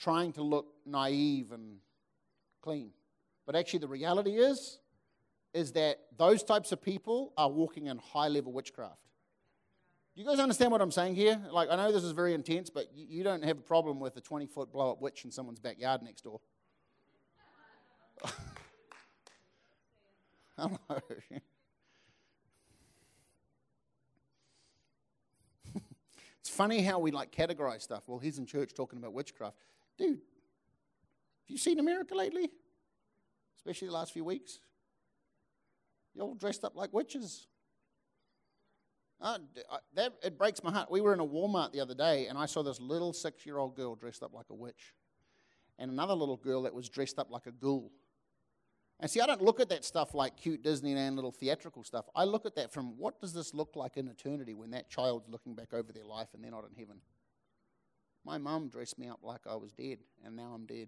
trying to look naive and clean. But actually, the reality is, is that those types of people are walking in high level witchcraft. Do you guys understand what I'm saying here? Like, I know this is very intense, but you, don't have a problem with a 20 foot blow up witch in someone's backyard next door. I know. funny how we like categorize stuff. Well, he's in church talking about witchcraft. Dude, have you seen America lately? Especially the last few weeks? You're all dressed up like witches. Uh, that, it breaks my heart. We were in a Walmart the other day, and I saw this little six year old girl dressed up like a witch, and another little girl that was dressed up like a ghoul. And see, I don't look at that stuff like cute Disneyland little theatrical stuff. I look at that from what does this look like in eternity when that child's looking back over their life and they're not in heaven? My mom dressed me up like I was dead, and now I'm dead.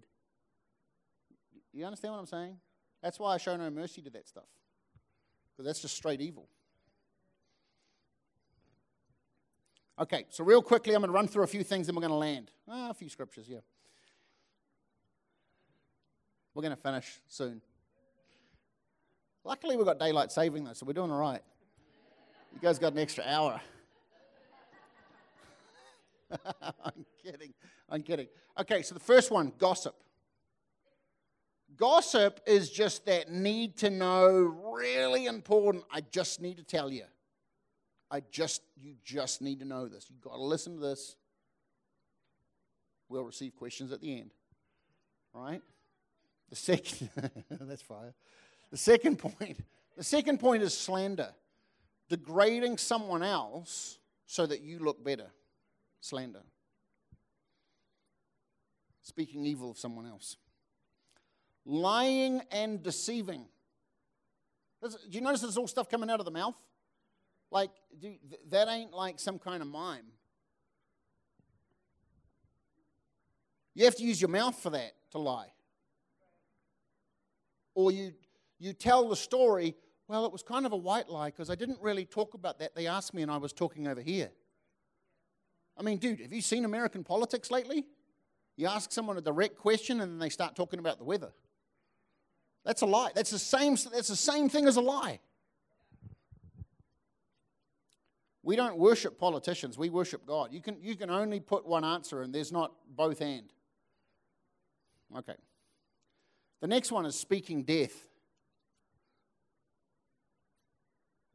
You understand what I'm saying? That's why I show no mercy to that stuff, because that's just straight evil. Okay, so real quickly, I'm going to run through a few things, and we're going to land. Ah, a few scriptures, yeah. We're going to finish soon. Luckily, we've got daylight saving, though, so we're doing all right. You guys got an extra hour. I'm kidding. I'm kidding. Okay, so the first one gossip. Gossip is just that need to know, really important. I just need to tell you. I just, you just need to know this. You've got to listen to this. We'll receive questions at the end. Right? The second, that's fire. The second point, the second point is slander. Degrading someone else so that you look better. Slander. Speaking evil of someone else lying and deceiving. Do you notice there's all stuff coming out of the mouth? Like, that ain't like some kind of mime. You have to use your mouth for that to lie. Or you, you tell the story, well, it was kind of a white lie because I didn't really talk about that. They asked me and I was talking over here. I mean, dude, have you seen American politics lately? You ask someone a direct question and then they start talking about the weather. That's a lie. That's the same, that's the same thing as a lie. We don't worship politicians, we worship God. You can, you can only put one answer, and there's not both and. Okay. The next one is speaking death.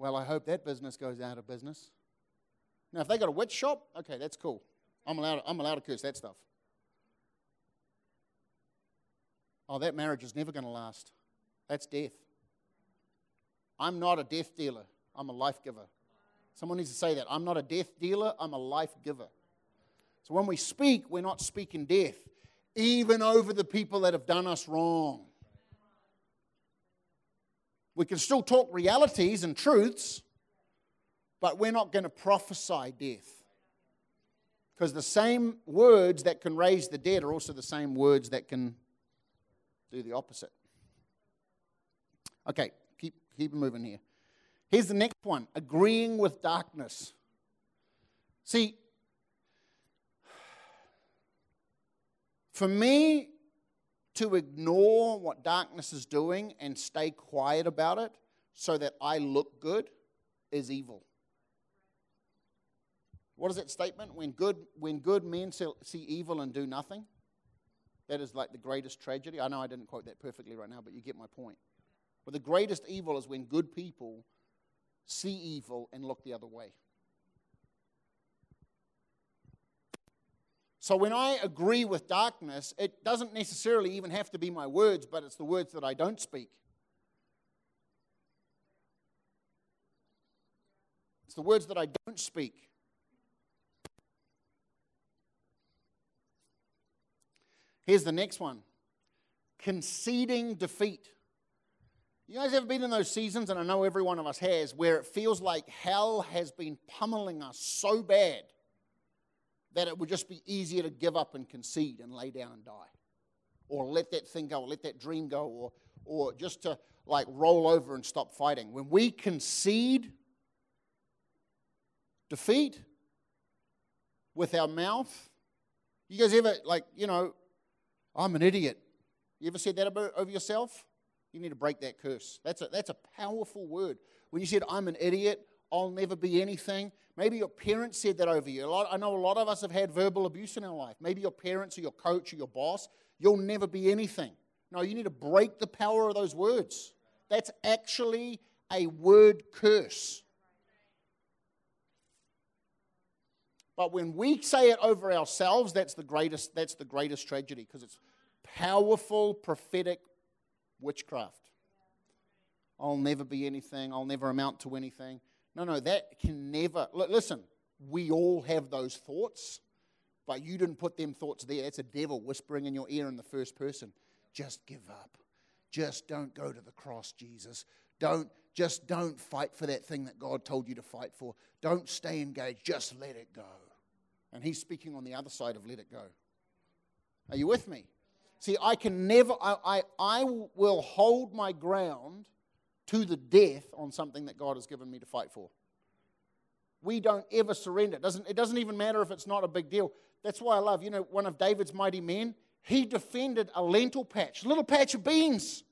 Well, I hope that business goes out of business. Now, if they got a witch shop, okay, that's cool. I'm allowed, I'm allowed to curse that stuff. Oh, that marriage is never going to last. That's death. I'm not a death dealer, I'm a life giver. Someone needs to say that. I'm not a death dealer, I'm a life giver. So when we speak, we're not speaking death, even over the people that have done us wrong. We can still talk realities and truths, but we're not going to prophesy death. Because the same words that can raise the dead are also the same words that can do the opposite. Okay, keep, keep moving here. Here's the next one agreeing with darkness. See, for me to ignore what darkness is doing and stay quiet about it so that I look good is evil. What is that statement? When good, when good men see evil and do nothing, that is like the greatest tragedy. I know I didn't quote that perfectly right now, but you get my point. But the greatest evil is when good people see evil and look the other way. So when I agree with darkness, it doesn't necessarily even have to be my words, but it's the words that I don't speak. It's the words that I don't speak. Here's the next one conceding defeat. You guys ever been in those seasons, and I know every one of us has, where it feels like hell has been pummeling us so bad that it would just be easier to give up and concede and lay down and die? Or let that thing go, or let that dream go, or, or just to like roll over and stop fighting. When we concede defeat with our mouth, you guys ever, like, you know, I'm an idiot. You ever said that about, over yourself? You need to break that curse. That's a, that's a powerful word. When you said, I'm an idiot, I'll never be anything. Maybe your parents said that over you. Lot, I know a lot of us have had verbal abuse in our life. Maybe your parents or your coach or your boss, you'll never be anything. No, you need to break the power of those words. That's actually a word curse. But when we say it over ourselves, that's the greatest, that's the greatest tragedy because it's powerful prophetic witchcraft. I'll never be anything. I'll never amount to anything. No, no, that can never. Listen, we all have those thoughts, but you didn't put them thoughts there. That's a devil whispering in your ear in the first person. Just give up. Just don't go to the cross, Jesus. Don't just don't fight for that thing that God told you to fight for. Don't stay engaged. Just let it go. And he's speaking on the other side of let it go. Are you with me? See, I can never, I, I, I will hold my ground to the death on something that God has given me to fight for. We don't ever surrender. It doesn't, it doesn't even matter if it's not a big deal. That's why I love, you know, one of David's mighty men, he defended a lentil patch, a little patch of beans.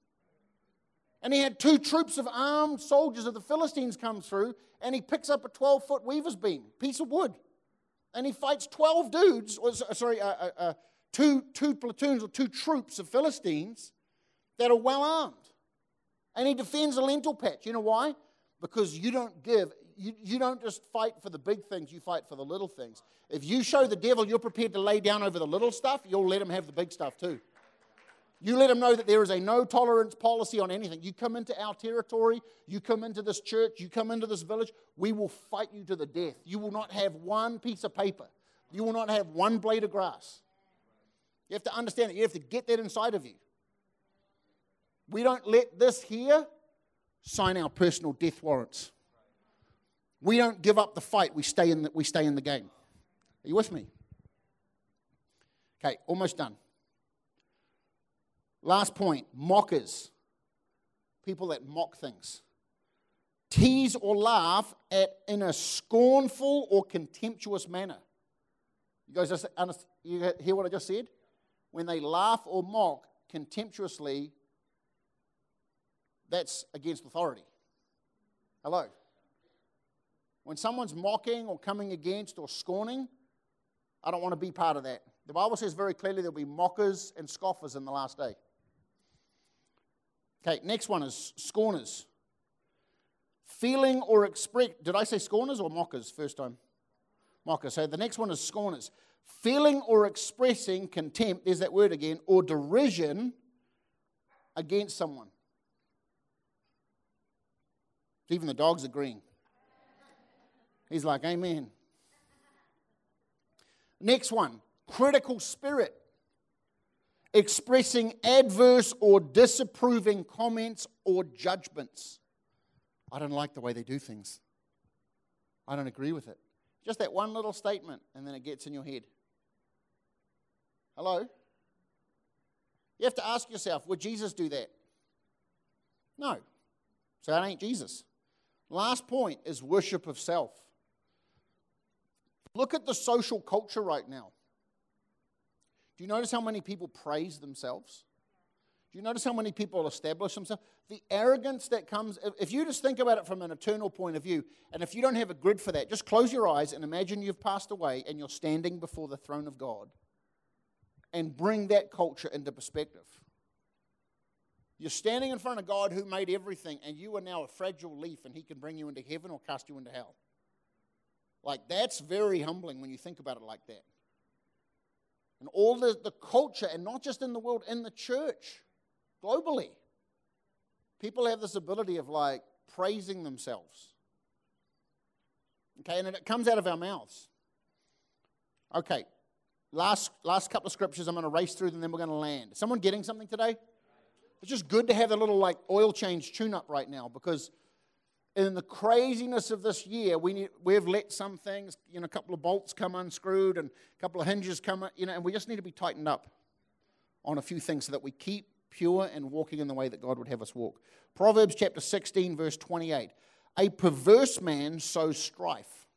And he had two troops of armed soldiers of the Philistines come through, and he picks up a 12 foot weaver's beam, piece of wood. and he fights 12 dudes, or sorry, uh, uh, uh, two, two platoons or two troops of Philistines that are well armed. And he defends a lentil patch. You know why? Because you don't give, you, you don't just fight for the big things, you fight for the little things. If you show the devil you're prepared to lay down over the little stuff, you'll let him have the big stuff too. You let them know that there is a no tolerance policy on anything. You come into our territory, you come into this church, you come into this village, we will fight you to the death. You will not have one piece of paper, you will not have one blade of grass. You have to understand it, you have to get that inside of you. We don't let this here sign our personal death warrants. We don't give up the fight, we stay in the, we stay in the game. Are you with me? Okay, almost done. Last point mockers. People that mock things. Tease or laugh at in a scornful or contemptuous manner. You guys just you hear what I just said? When they laugh or mock contemptuously, that's against authority. Hello? When someone's mocking or coming against or scorning, I don't want to be part of that. The Bible says very clearly there'll be mockers and scoffers in the last day. Okay, next one is scorners. Feeling or express. Did I say scorners or mockers first time? Mockers. So the next one is scorners. Feeling or expressing contempt, there's that word again, or derision against someone. Even the dog's agreeing. He's like, Amen. Next one, critical spirit expressing adverse or disapproving comments or judgments. I don't like the way they do things. I don't agree with it. Just that one little statement, and then it gets in your head. Hello? You have to ask yourself would Jesus do that? No. So that ain't Jesus. Last point is worship of self. Look at the social culture right now. Do you notice how many people praise themselves? Do you notice how many people establish themselves? The arrogance that comes, if you just think about it from an eternal point of view, and if you don't have a grid for that, just close your eyes and imagine you've passed away and you're standing before the throne of God and bring that culture into perspective. You're standing in front of God who made everything, and you are now a fragile leaf, and He can bring you into heaven or cast you into hell. Like, that's very humbling when you think about it like that and all the, the culture, and not just in the world, in the church, globally. People have this ability of like praising themselves. Okay, and it comes out of our mouths. Okay, last, last couple of scriptures, I'm going to race through them, then we're going to land. Someone getting something today? It's just good to have a little like oil change tune up right now because in the craziness of this year, we need, we've let some things, you know, a couple of bolts come unscrewed and a couple of hinges come, you know, and we just need to be tightened up on a few things so that we keep pure and walking in the way that God would have us walk. Proverbs chapter 16, verse 28. A perverse man sows strife.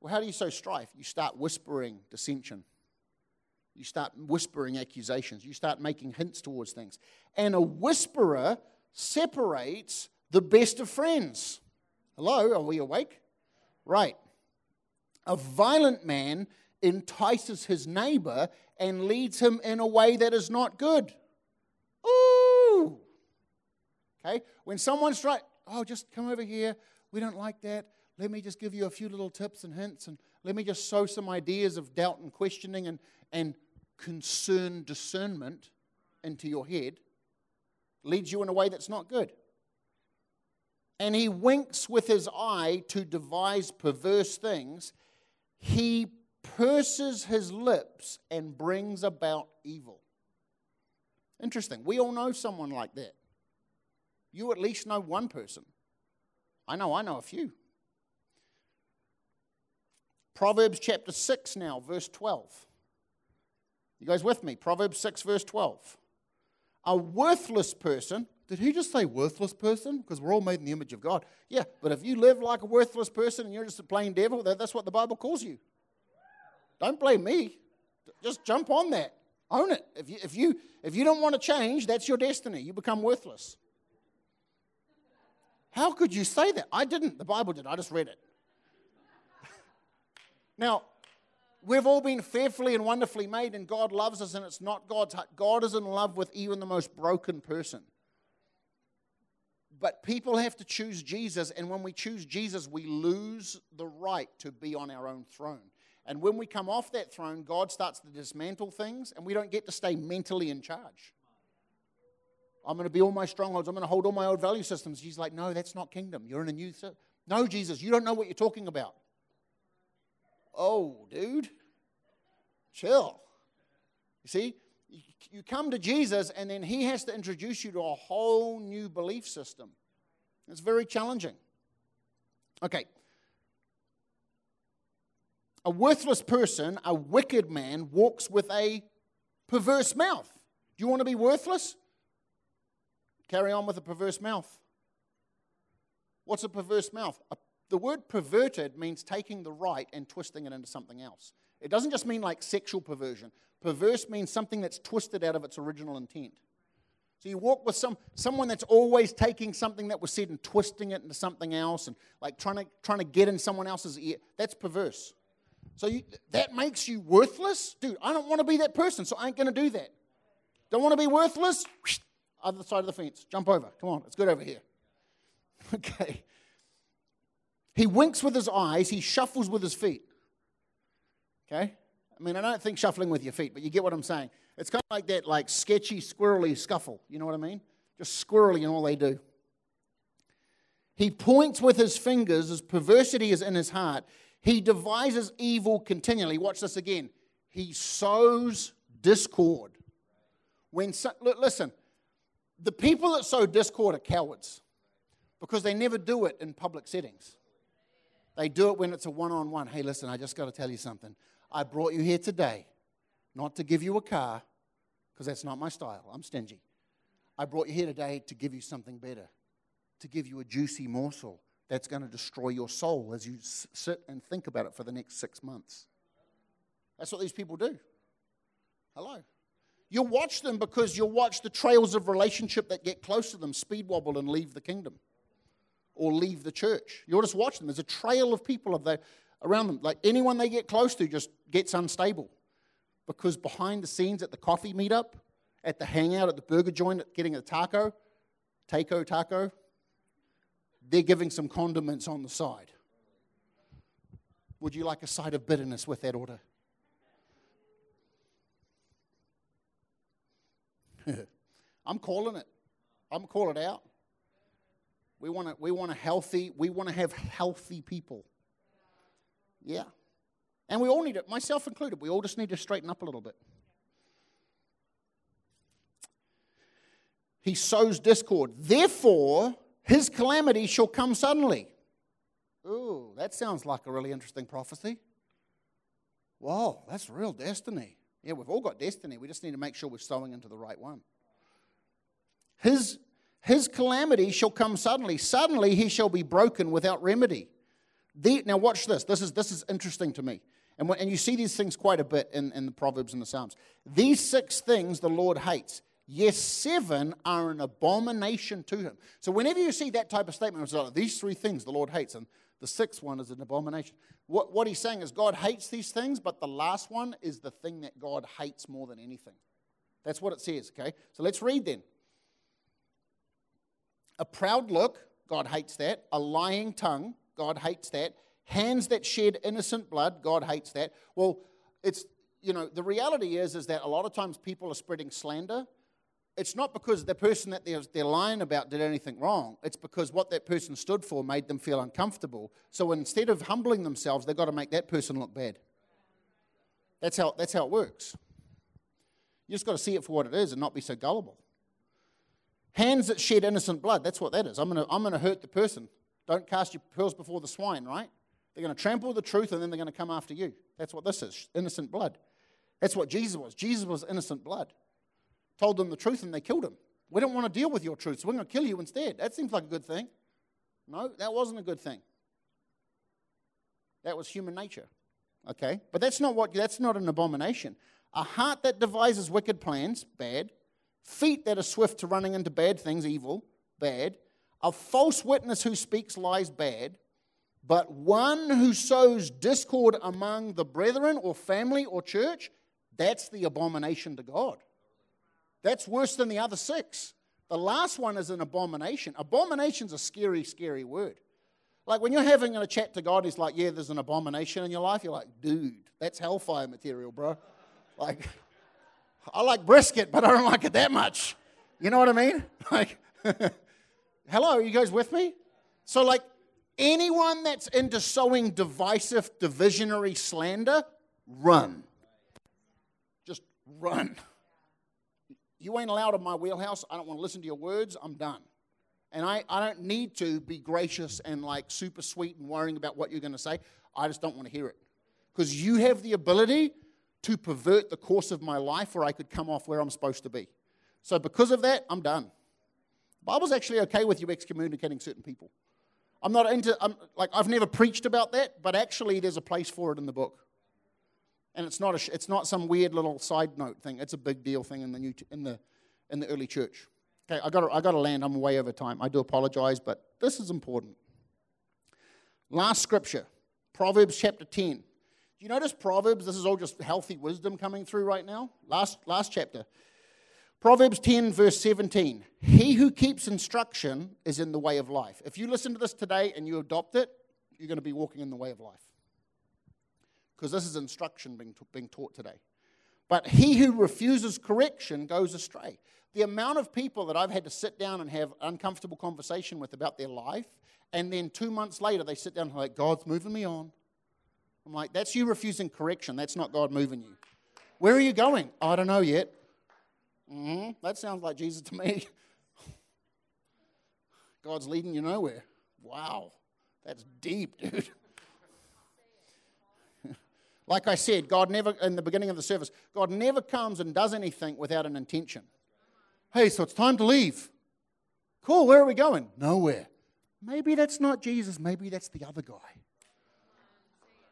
Well, how do you sow strife? You start whispering dissension. You start whispering accusations. You start making hints towards things. And a whisperer separates the best of friends. Hello, are we awake? Right. A violent man entices his neighbor and leads him in a way that is not good. Ooh. Okay? When someone's trying, oh, just come over here. We don't like that. Let me just give you a few little tips and hints, and let me just sow some ideas of doubt and questioning and, and concern discernment into your head. Leads you in a way that's not good and he winks with his eye to devise perverse things, he purses his lips and brings about evil. Interesting. We all know someone like that. You at least know one person. I know, I know a few. Proverbs chapter 6 now, verse 12. You guys with me? Proverbs 6, verse 12. A worthless person did he just say worthless person? Because we're all made in the image of God. Yeah, but if you live like a worthless person and you're just a plain devil, that's what the Bible calls you. Don't blame me. Just jump on that. Own it. If you, if you, if you don't want to change, that's your destiny. You become worthless. How could you say that? I didn't. The Bible did. I just read it. Now, we've all been fearfully and wonderfully made, and God loves us, and it's not God's heart. God is in love with even the most broken person. But people have to choose Jesus, and when we choose Jesus, we lose the right to be on our own throne. And when we come off that throne, God starts to dismantle things, and we don't get to stay mentally in charge. I'm going to be all my strongholds. I'm going to hold all my old value systems. He's like, no, that's not kingdom. You're in a new. No, Jesus, you don't know what you're talking about. Oh, dude, chill. You see, you come to Jesus, and then He has to introduce you to a whole new belief system. It's very challenging. Okay. A worthless person, a wicked man, walks with a perverse mouth. Do you want to be worthless? Carry on with a perverse mouth. What's a perverse mouth? A, the word perverted means taking the right and twisting it into something else. It doesn't just mean like sexual perversion. Perverse means something that's twisted out of its original intent. So you walk with some someone that's always taking something that was said and twisting it into something else and like trying to trying to get in someone else's ear. That's perverse. So you, that makes you worthless, dude. I don't want to be that person, so I ain't going to do that. Don't want to be worthless? Other side of the fence. Jump over. Come on, it's good over here. Okay. He winks with his eyes. He shuffles with his feet. Okay. I mean, I don't think shuffling with your feet, but you get what I'm saying. It's kind of like that, like sketchy, squirrely scuffle. You know what I mean? Just squirrely in all they do. He points with his fingers, his perversity is in his heart. He devises evil continually. Watch this again. He sows discord. When so, listen, the people that sow discord are cowards because they never do it in public settings. They do it when it's a one on one. Hey, listen, I just got to tell you something. I brought you here today not to give you a car, because that's not my style. I'm stingy. I brought you here today to give you something better, to give you a juicy morsel that's going to destroy your soul as you sit and think about it for the next six months. That's what these people do. Hello. You'll watch them because you'll watch the trails of relationship that get close to them speed wobble and leave the kingdom or leave the church. You'll just watch them. There's a trail of people of the, around them. Like anyone they get close to just gets unstable. Because behind the scenes at the coffee meetup, at the hangout, at the burger joint, getting a taco, taco, taco, they're giving some condiments on the side. Would you like a side of bitterness with that order? I'm calling it. I'm calling it out. We want to we want a healthy, we want to have healthy people. Yeah. And we all need it, myself included. We all just need to straighten up a little bit. He sows discord. Therefore, his calamity shall come suddenly. Ooh, that sounds like a really interesting prophecy. Wow, that's real destiny. Yeah, we've all got destiny. We just need to make sure we're sowing into the right one. His, his calamity shall come suddenly. Suddenly he shall be broken without remedy. The, now, watch this. This is, this is interesting to me. And, when, and you see these things quite a bit in, in the Proverbs and the Psalms. These six things the Lord hates. Yes, seven are an abomination to him. So, whenever you see that type of statement, it's like, these three things the Lord hates, and the sixth one is an abomination. What, what he's saying is God hates these things, but the last one is the thing that God hates more than anything. That's what it says, okay? So, let's read then. A proud look, God hates that. A lying tongue, God hates that. Hands that shed innocent blood, God hates that. Well, it's, you know, the reality is, is that a lot of times people are spreading slander. It's not because the person that they're, lying about did anything wrong. It's because what that person stood for made them feel uncomfortable. So instead of humbling themselves, they've got to make that person look bad. That's how, that's how it works. You just got to see it for what it is and not be so gullible. Hands that shed innocent blood, that's what that is. I'm going to I'm going to hurt the person. Don't cast your pearls before the swine, right? They're going to trample the truth and then they're going to come after you. That's what this is innocent blood. That's what Jesus was. Jesus was innocent blood. Told them the truth and they killed him. We don't want to deal with your truth, so we're going to kill you instead. That seems like a good thing. No, that wasn't a good thing. That was human nature. Okay? But that's not what that's not an abomination. A heart that devises wicked plans, bad feet that are swift to running into bad things, evil, bad, a false witness who speaks lies, bad, But one who sows discord among the brethren or family or church, that's the abomination to God. That's worse than the other six. The last one is an abomination. Abomination's a scary, scary word. Like when you're having a chat to God, He's like, Yeah, there's an abomination in your life. You're like, Dude, that's hellfire material, bro. Like, I like brisket, but I don't like it that much. You know what I mean? Like, hello, are you guys with me? So, like, anyone that's into sowing divisive, divisionary slander, run. Just run. You ain't allowed in my wheelhouse. I don't want to listen to your words. I'm done. And I, I don't need to be gracious and like super sweet and worrying about what you're going to say. I just don't want to hear it. Because you have the ability to pervert the course of my life where I could come off where I'm supposed to be. So because of that, I'm done. The Bible's actually okay with you excommunicating certain people. I'm not into, I'm, like, I've never preached about that, but actually there's a place for it in the book. And it's not, a, it's not some weird little side note thing. It's a big deal thing in the, new, in the, in the early church. Okay, I got I got to land. I'm way over time. I do apologize, but this is important. Last scripture, Proverbs chapter 10. Do you notice Proverbs? This is all just healthy wisdom coming through right now. Last last chapter. Proverbs 10, verse 17. He who keeps instruction is in the way of life. If you listen to this today and you adopt it, you're going to be walking in the way of life. Because this is instruction being, being taught today. But he who refuses correction goes astray. The amount of people that I've had to sit down and have uncomfortable conversation with about their life, and then two months later they sit down and like, God's moving me on. I'm like, that's you refusing correction. That's not God moving you. Where are you going? I don't know yet. Mm-hmm. That sounds like Jesus to me. God's leading you nowhere. Wow. That's deep, dude. like I said, God never, in the beginning of the service, God never comes and does anything without an intention. Hey, so it's time to leave. Cool, where are we going? Nowhere. Maybe that's not Jesus, maybe that's the other guy.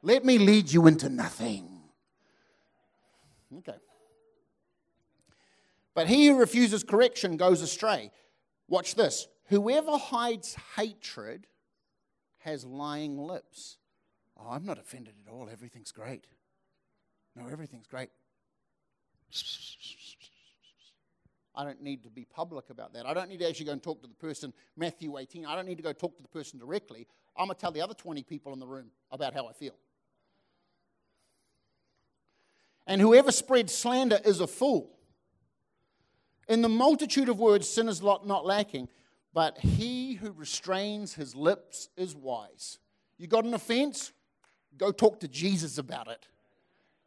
Let me lead you into nothing. Okay. But he who refuses correction goes astray. Watch this. Whoever hides hatred has lying lips. Oh, I'm not offended at all. Everything's great. No, everything's great. I don't need to be public about that. I don't need to actually go and talk to the person, Matthew 18. I don't need to go talk to the person directly. I'm going to tell the other 20 people in the room about how I feel. And whoever spreads slander is a fool. In the multitude of words, sin is not lacking, but he who restrains his lips is wise. You got an offense? Go talk to Jesus about it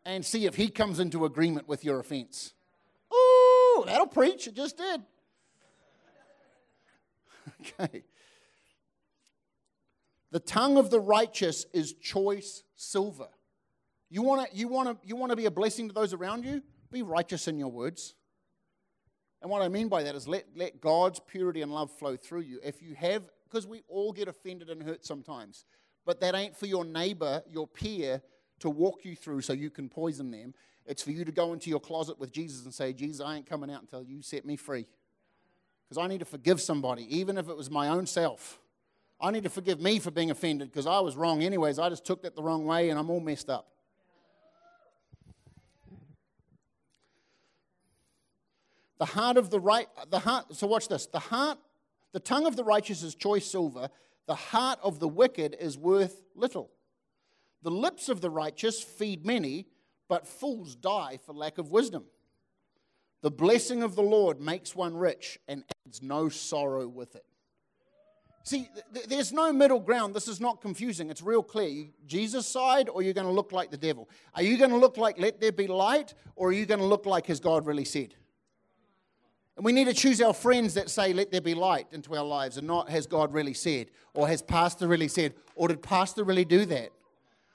and see if he comes into agreement with your offense. Ooh, that'll preach. It just did. Okay. The tongue of the righteous is choice silver. You want to you want to you want to be a blessing to those around you? Be righteous in your words. And what I mean by that is let, let God's purity and love flow through you. If you have, because we all get offended and hurt sometimes, but that ain't for your neighbor, your peer, to walk you through so you can poison them. It's for you to go into your closet with Jesus and say, Jesus, I ain't coming out until you set me free. Because I need to forgive somebody, even if it was my own self. I need to forgive me for being offended because I was wrong anyways. I just took that the wrong way and I'm all messed up. The heart of the right, the heart, so watch this. The heart, the tongue of the righteous is choice silver, the heart of the wicked is worth little. The lips of the righteous feed many, but fools die for lack of wisdom. The blessing of the Lord makes one rich and adds no sorrow with it. See, th- there's no middle ground. This is not confusing. It's real clear. You, Jesus' side, or you're going to look like the devil? Are you going to look like let there be light, or are you going to look like has God really said? And we need to choose our friends that say, let there be light into our lives, and not has God really said, or has Pastor really said, or did Pastor really do that?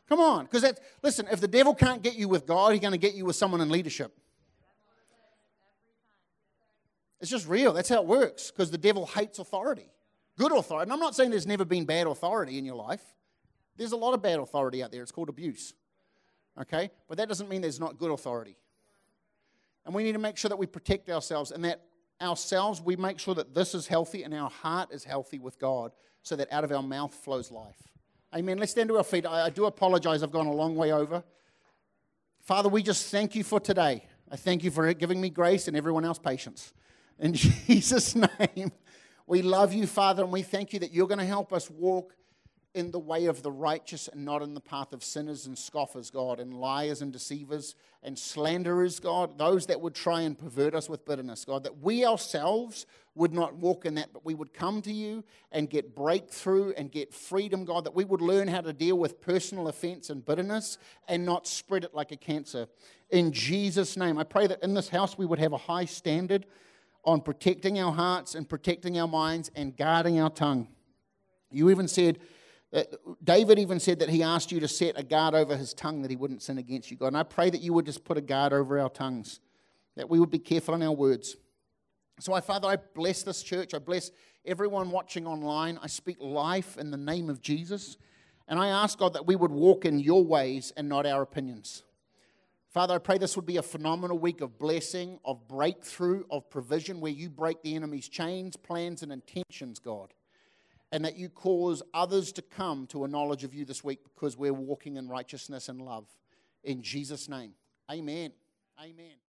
Come on, because that's, listen, if the devil can't get you with God, he's going to get you with someone in leadership. It's just real. That's how it works, because the devil hates authority. Good authority. And I'm not saying there's never been bad authority in your life. There's a lot of bad authority out there. It's called abuse. Okay? But that doesn't mean there's not good authority. And we need to make sure that we protect ourselves and that ourselves, we make sure that this is healthy and our heart is healthy with God so that out of our mouth flows life. Amen. Let's stand to our feet. I, I do apologize. I've gone a long way over. Father, we just thank you for today. I thank you for giving me grace and everyone else patience. In Jesus' name, we love you, Father, and we thank you that you're going to help us walk in the way of the righteous and not in the path of sinners and scoffers, God, and liars and deceivers and slanderers, God, those that would try and pervert us with bitterness, God, that we ourselves would not walk in that, but we would come to you and get breakthrough and get freedom, God, that we would learn how to deal with personal offense and bitterness and not spread it like a cancer. In Jesus' name, I pray that in this house we would have a high standard on protecting our hearts and protecting our minds and guarding our tongue. You even said, Uh, David even said that he asked you to set a guard over his tongue that he wouldn't sin against you, God. And I pray that you would just put a guard over our tongues, that we would be careful in our words. So, I, Father, I bless this church. I bless everyone watching online. I speak life in the name of Jesus. And I ask, God, that we would walk in your ways and not our opinions. Father, I pray this would be a phenomenal week of blessing, of breakthrough, of provision, where you break the enemy's chains, plans, and intentions, God and that you cause others to come to a knowledge of you this week because we're walking in righteousness and love. In Jesus' name, amen. Amen.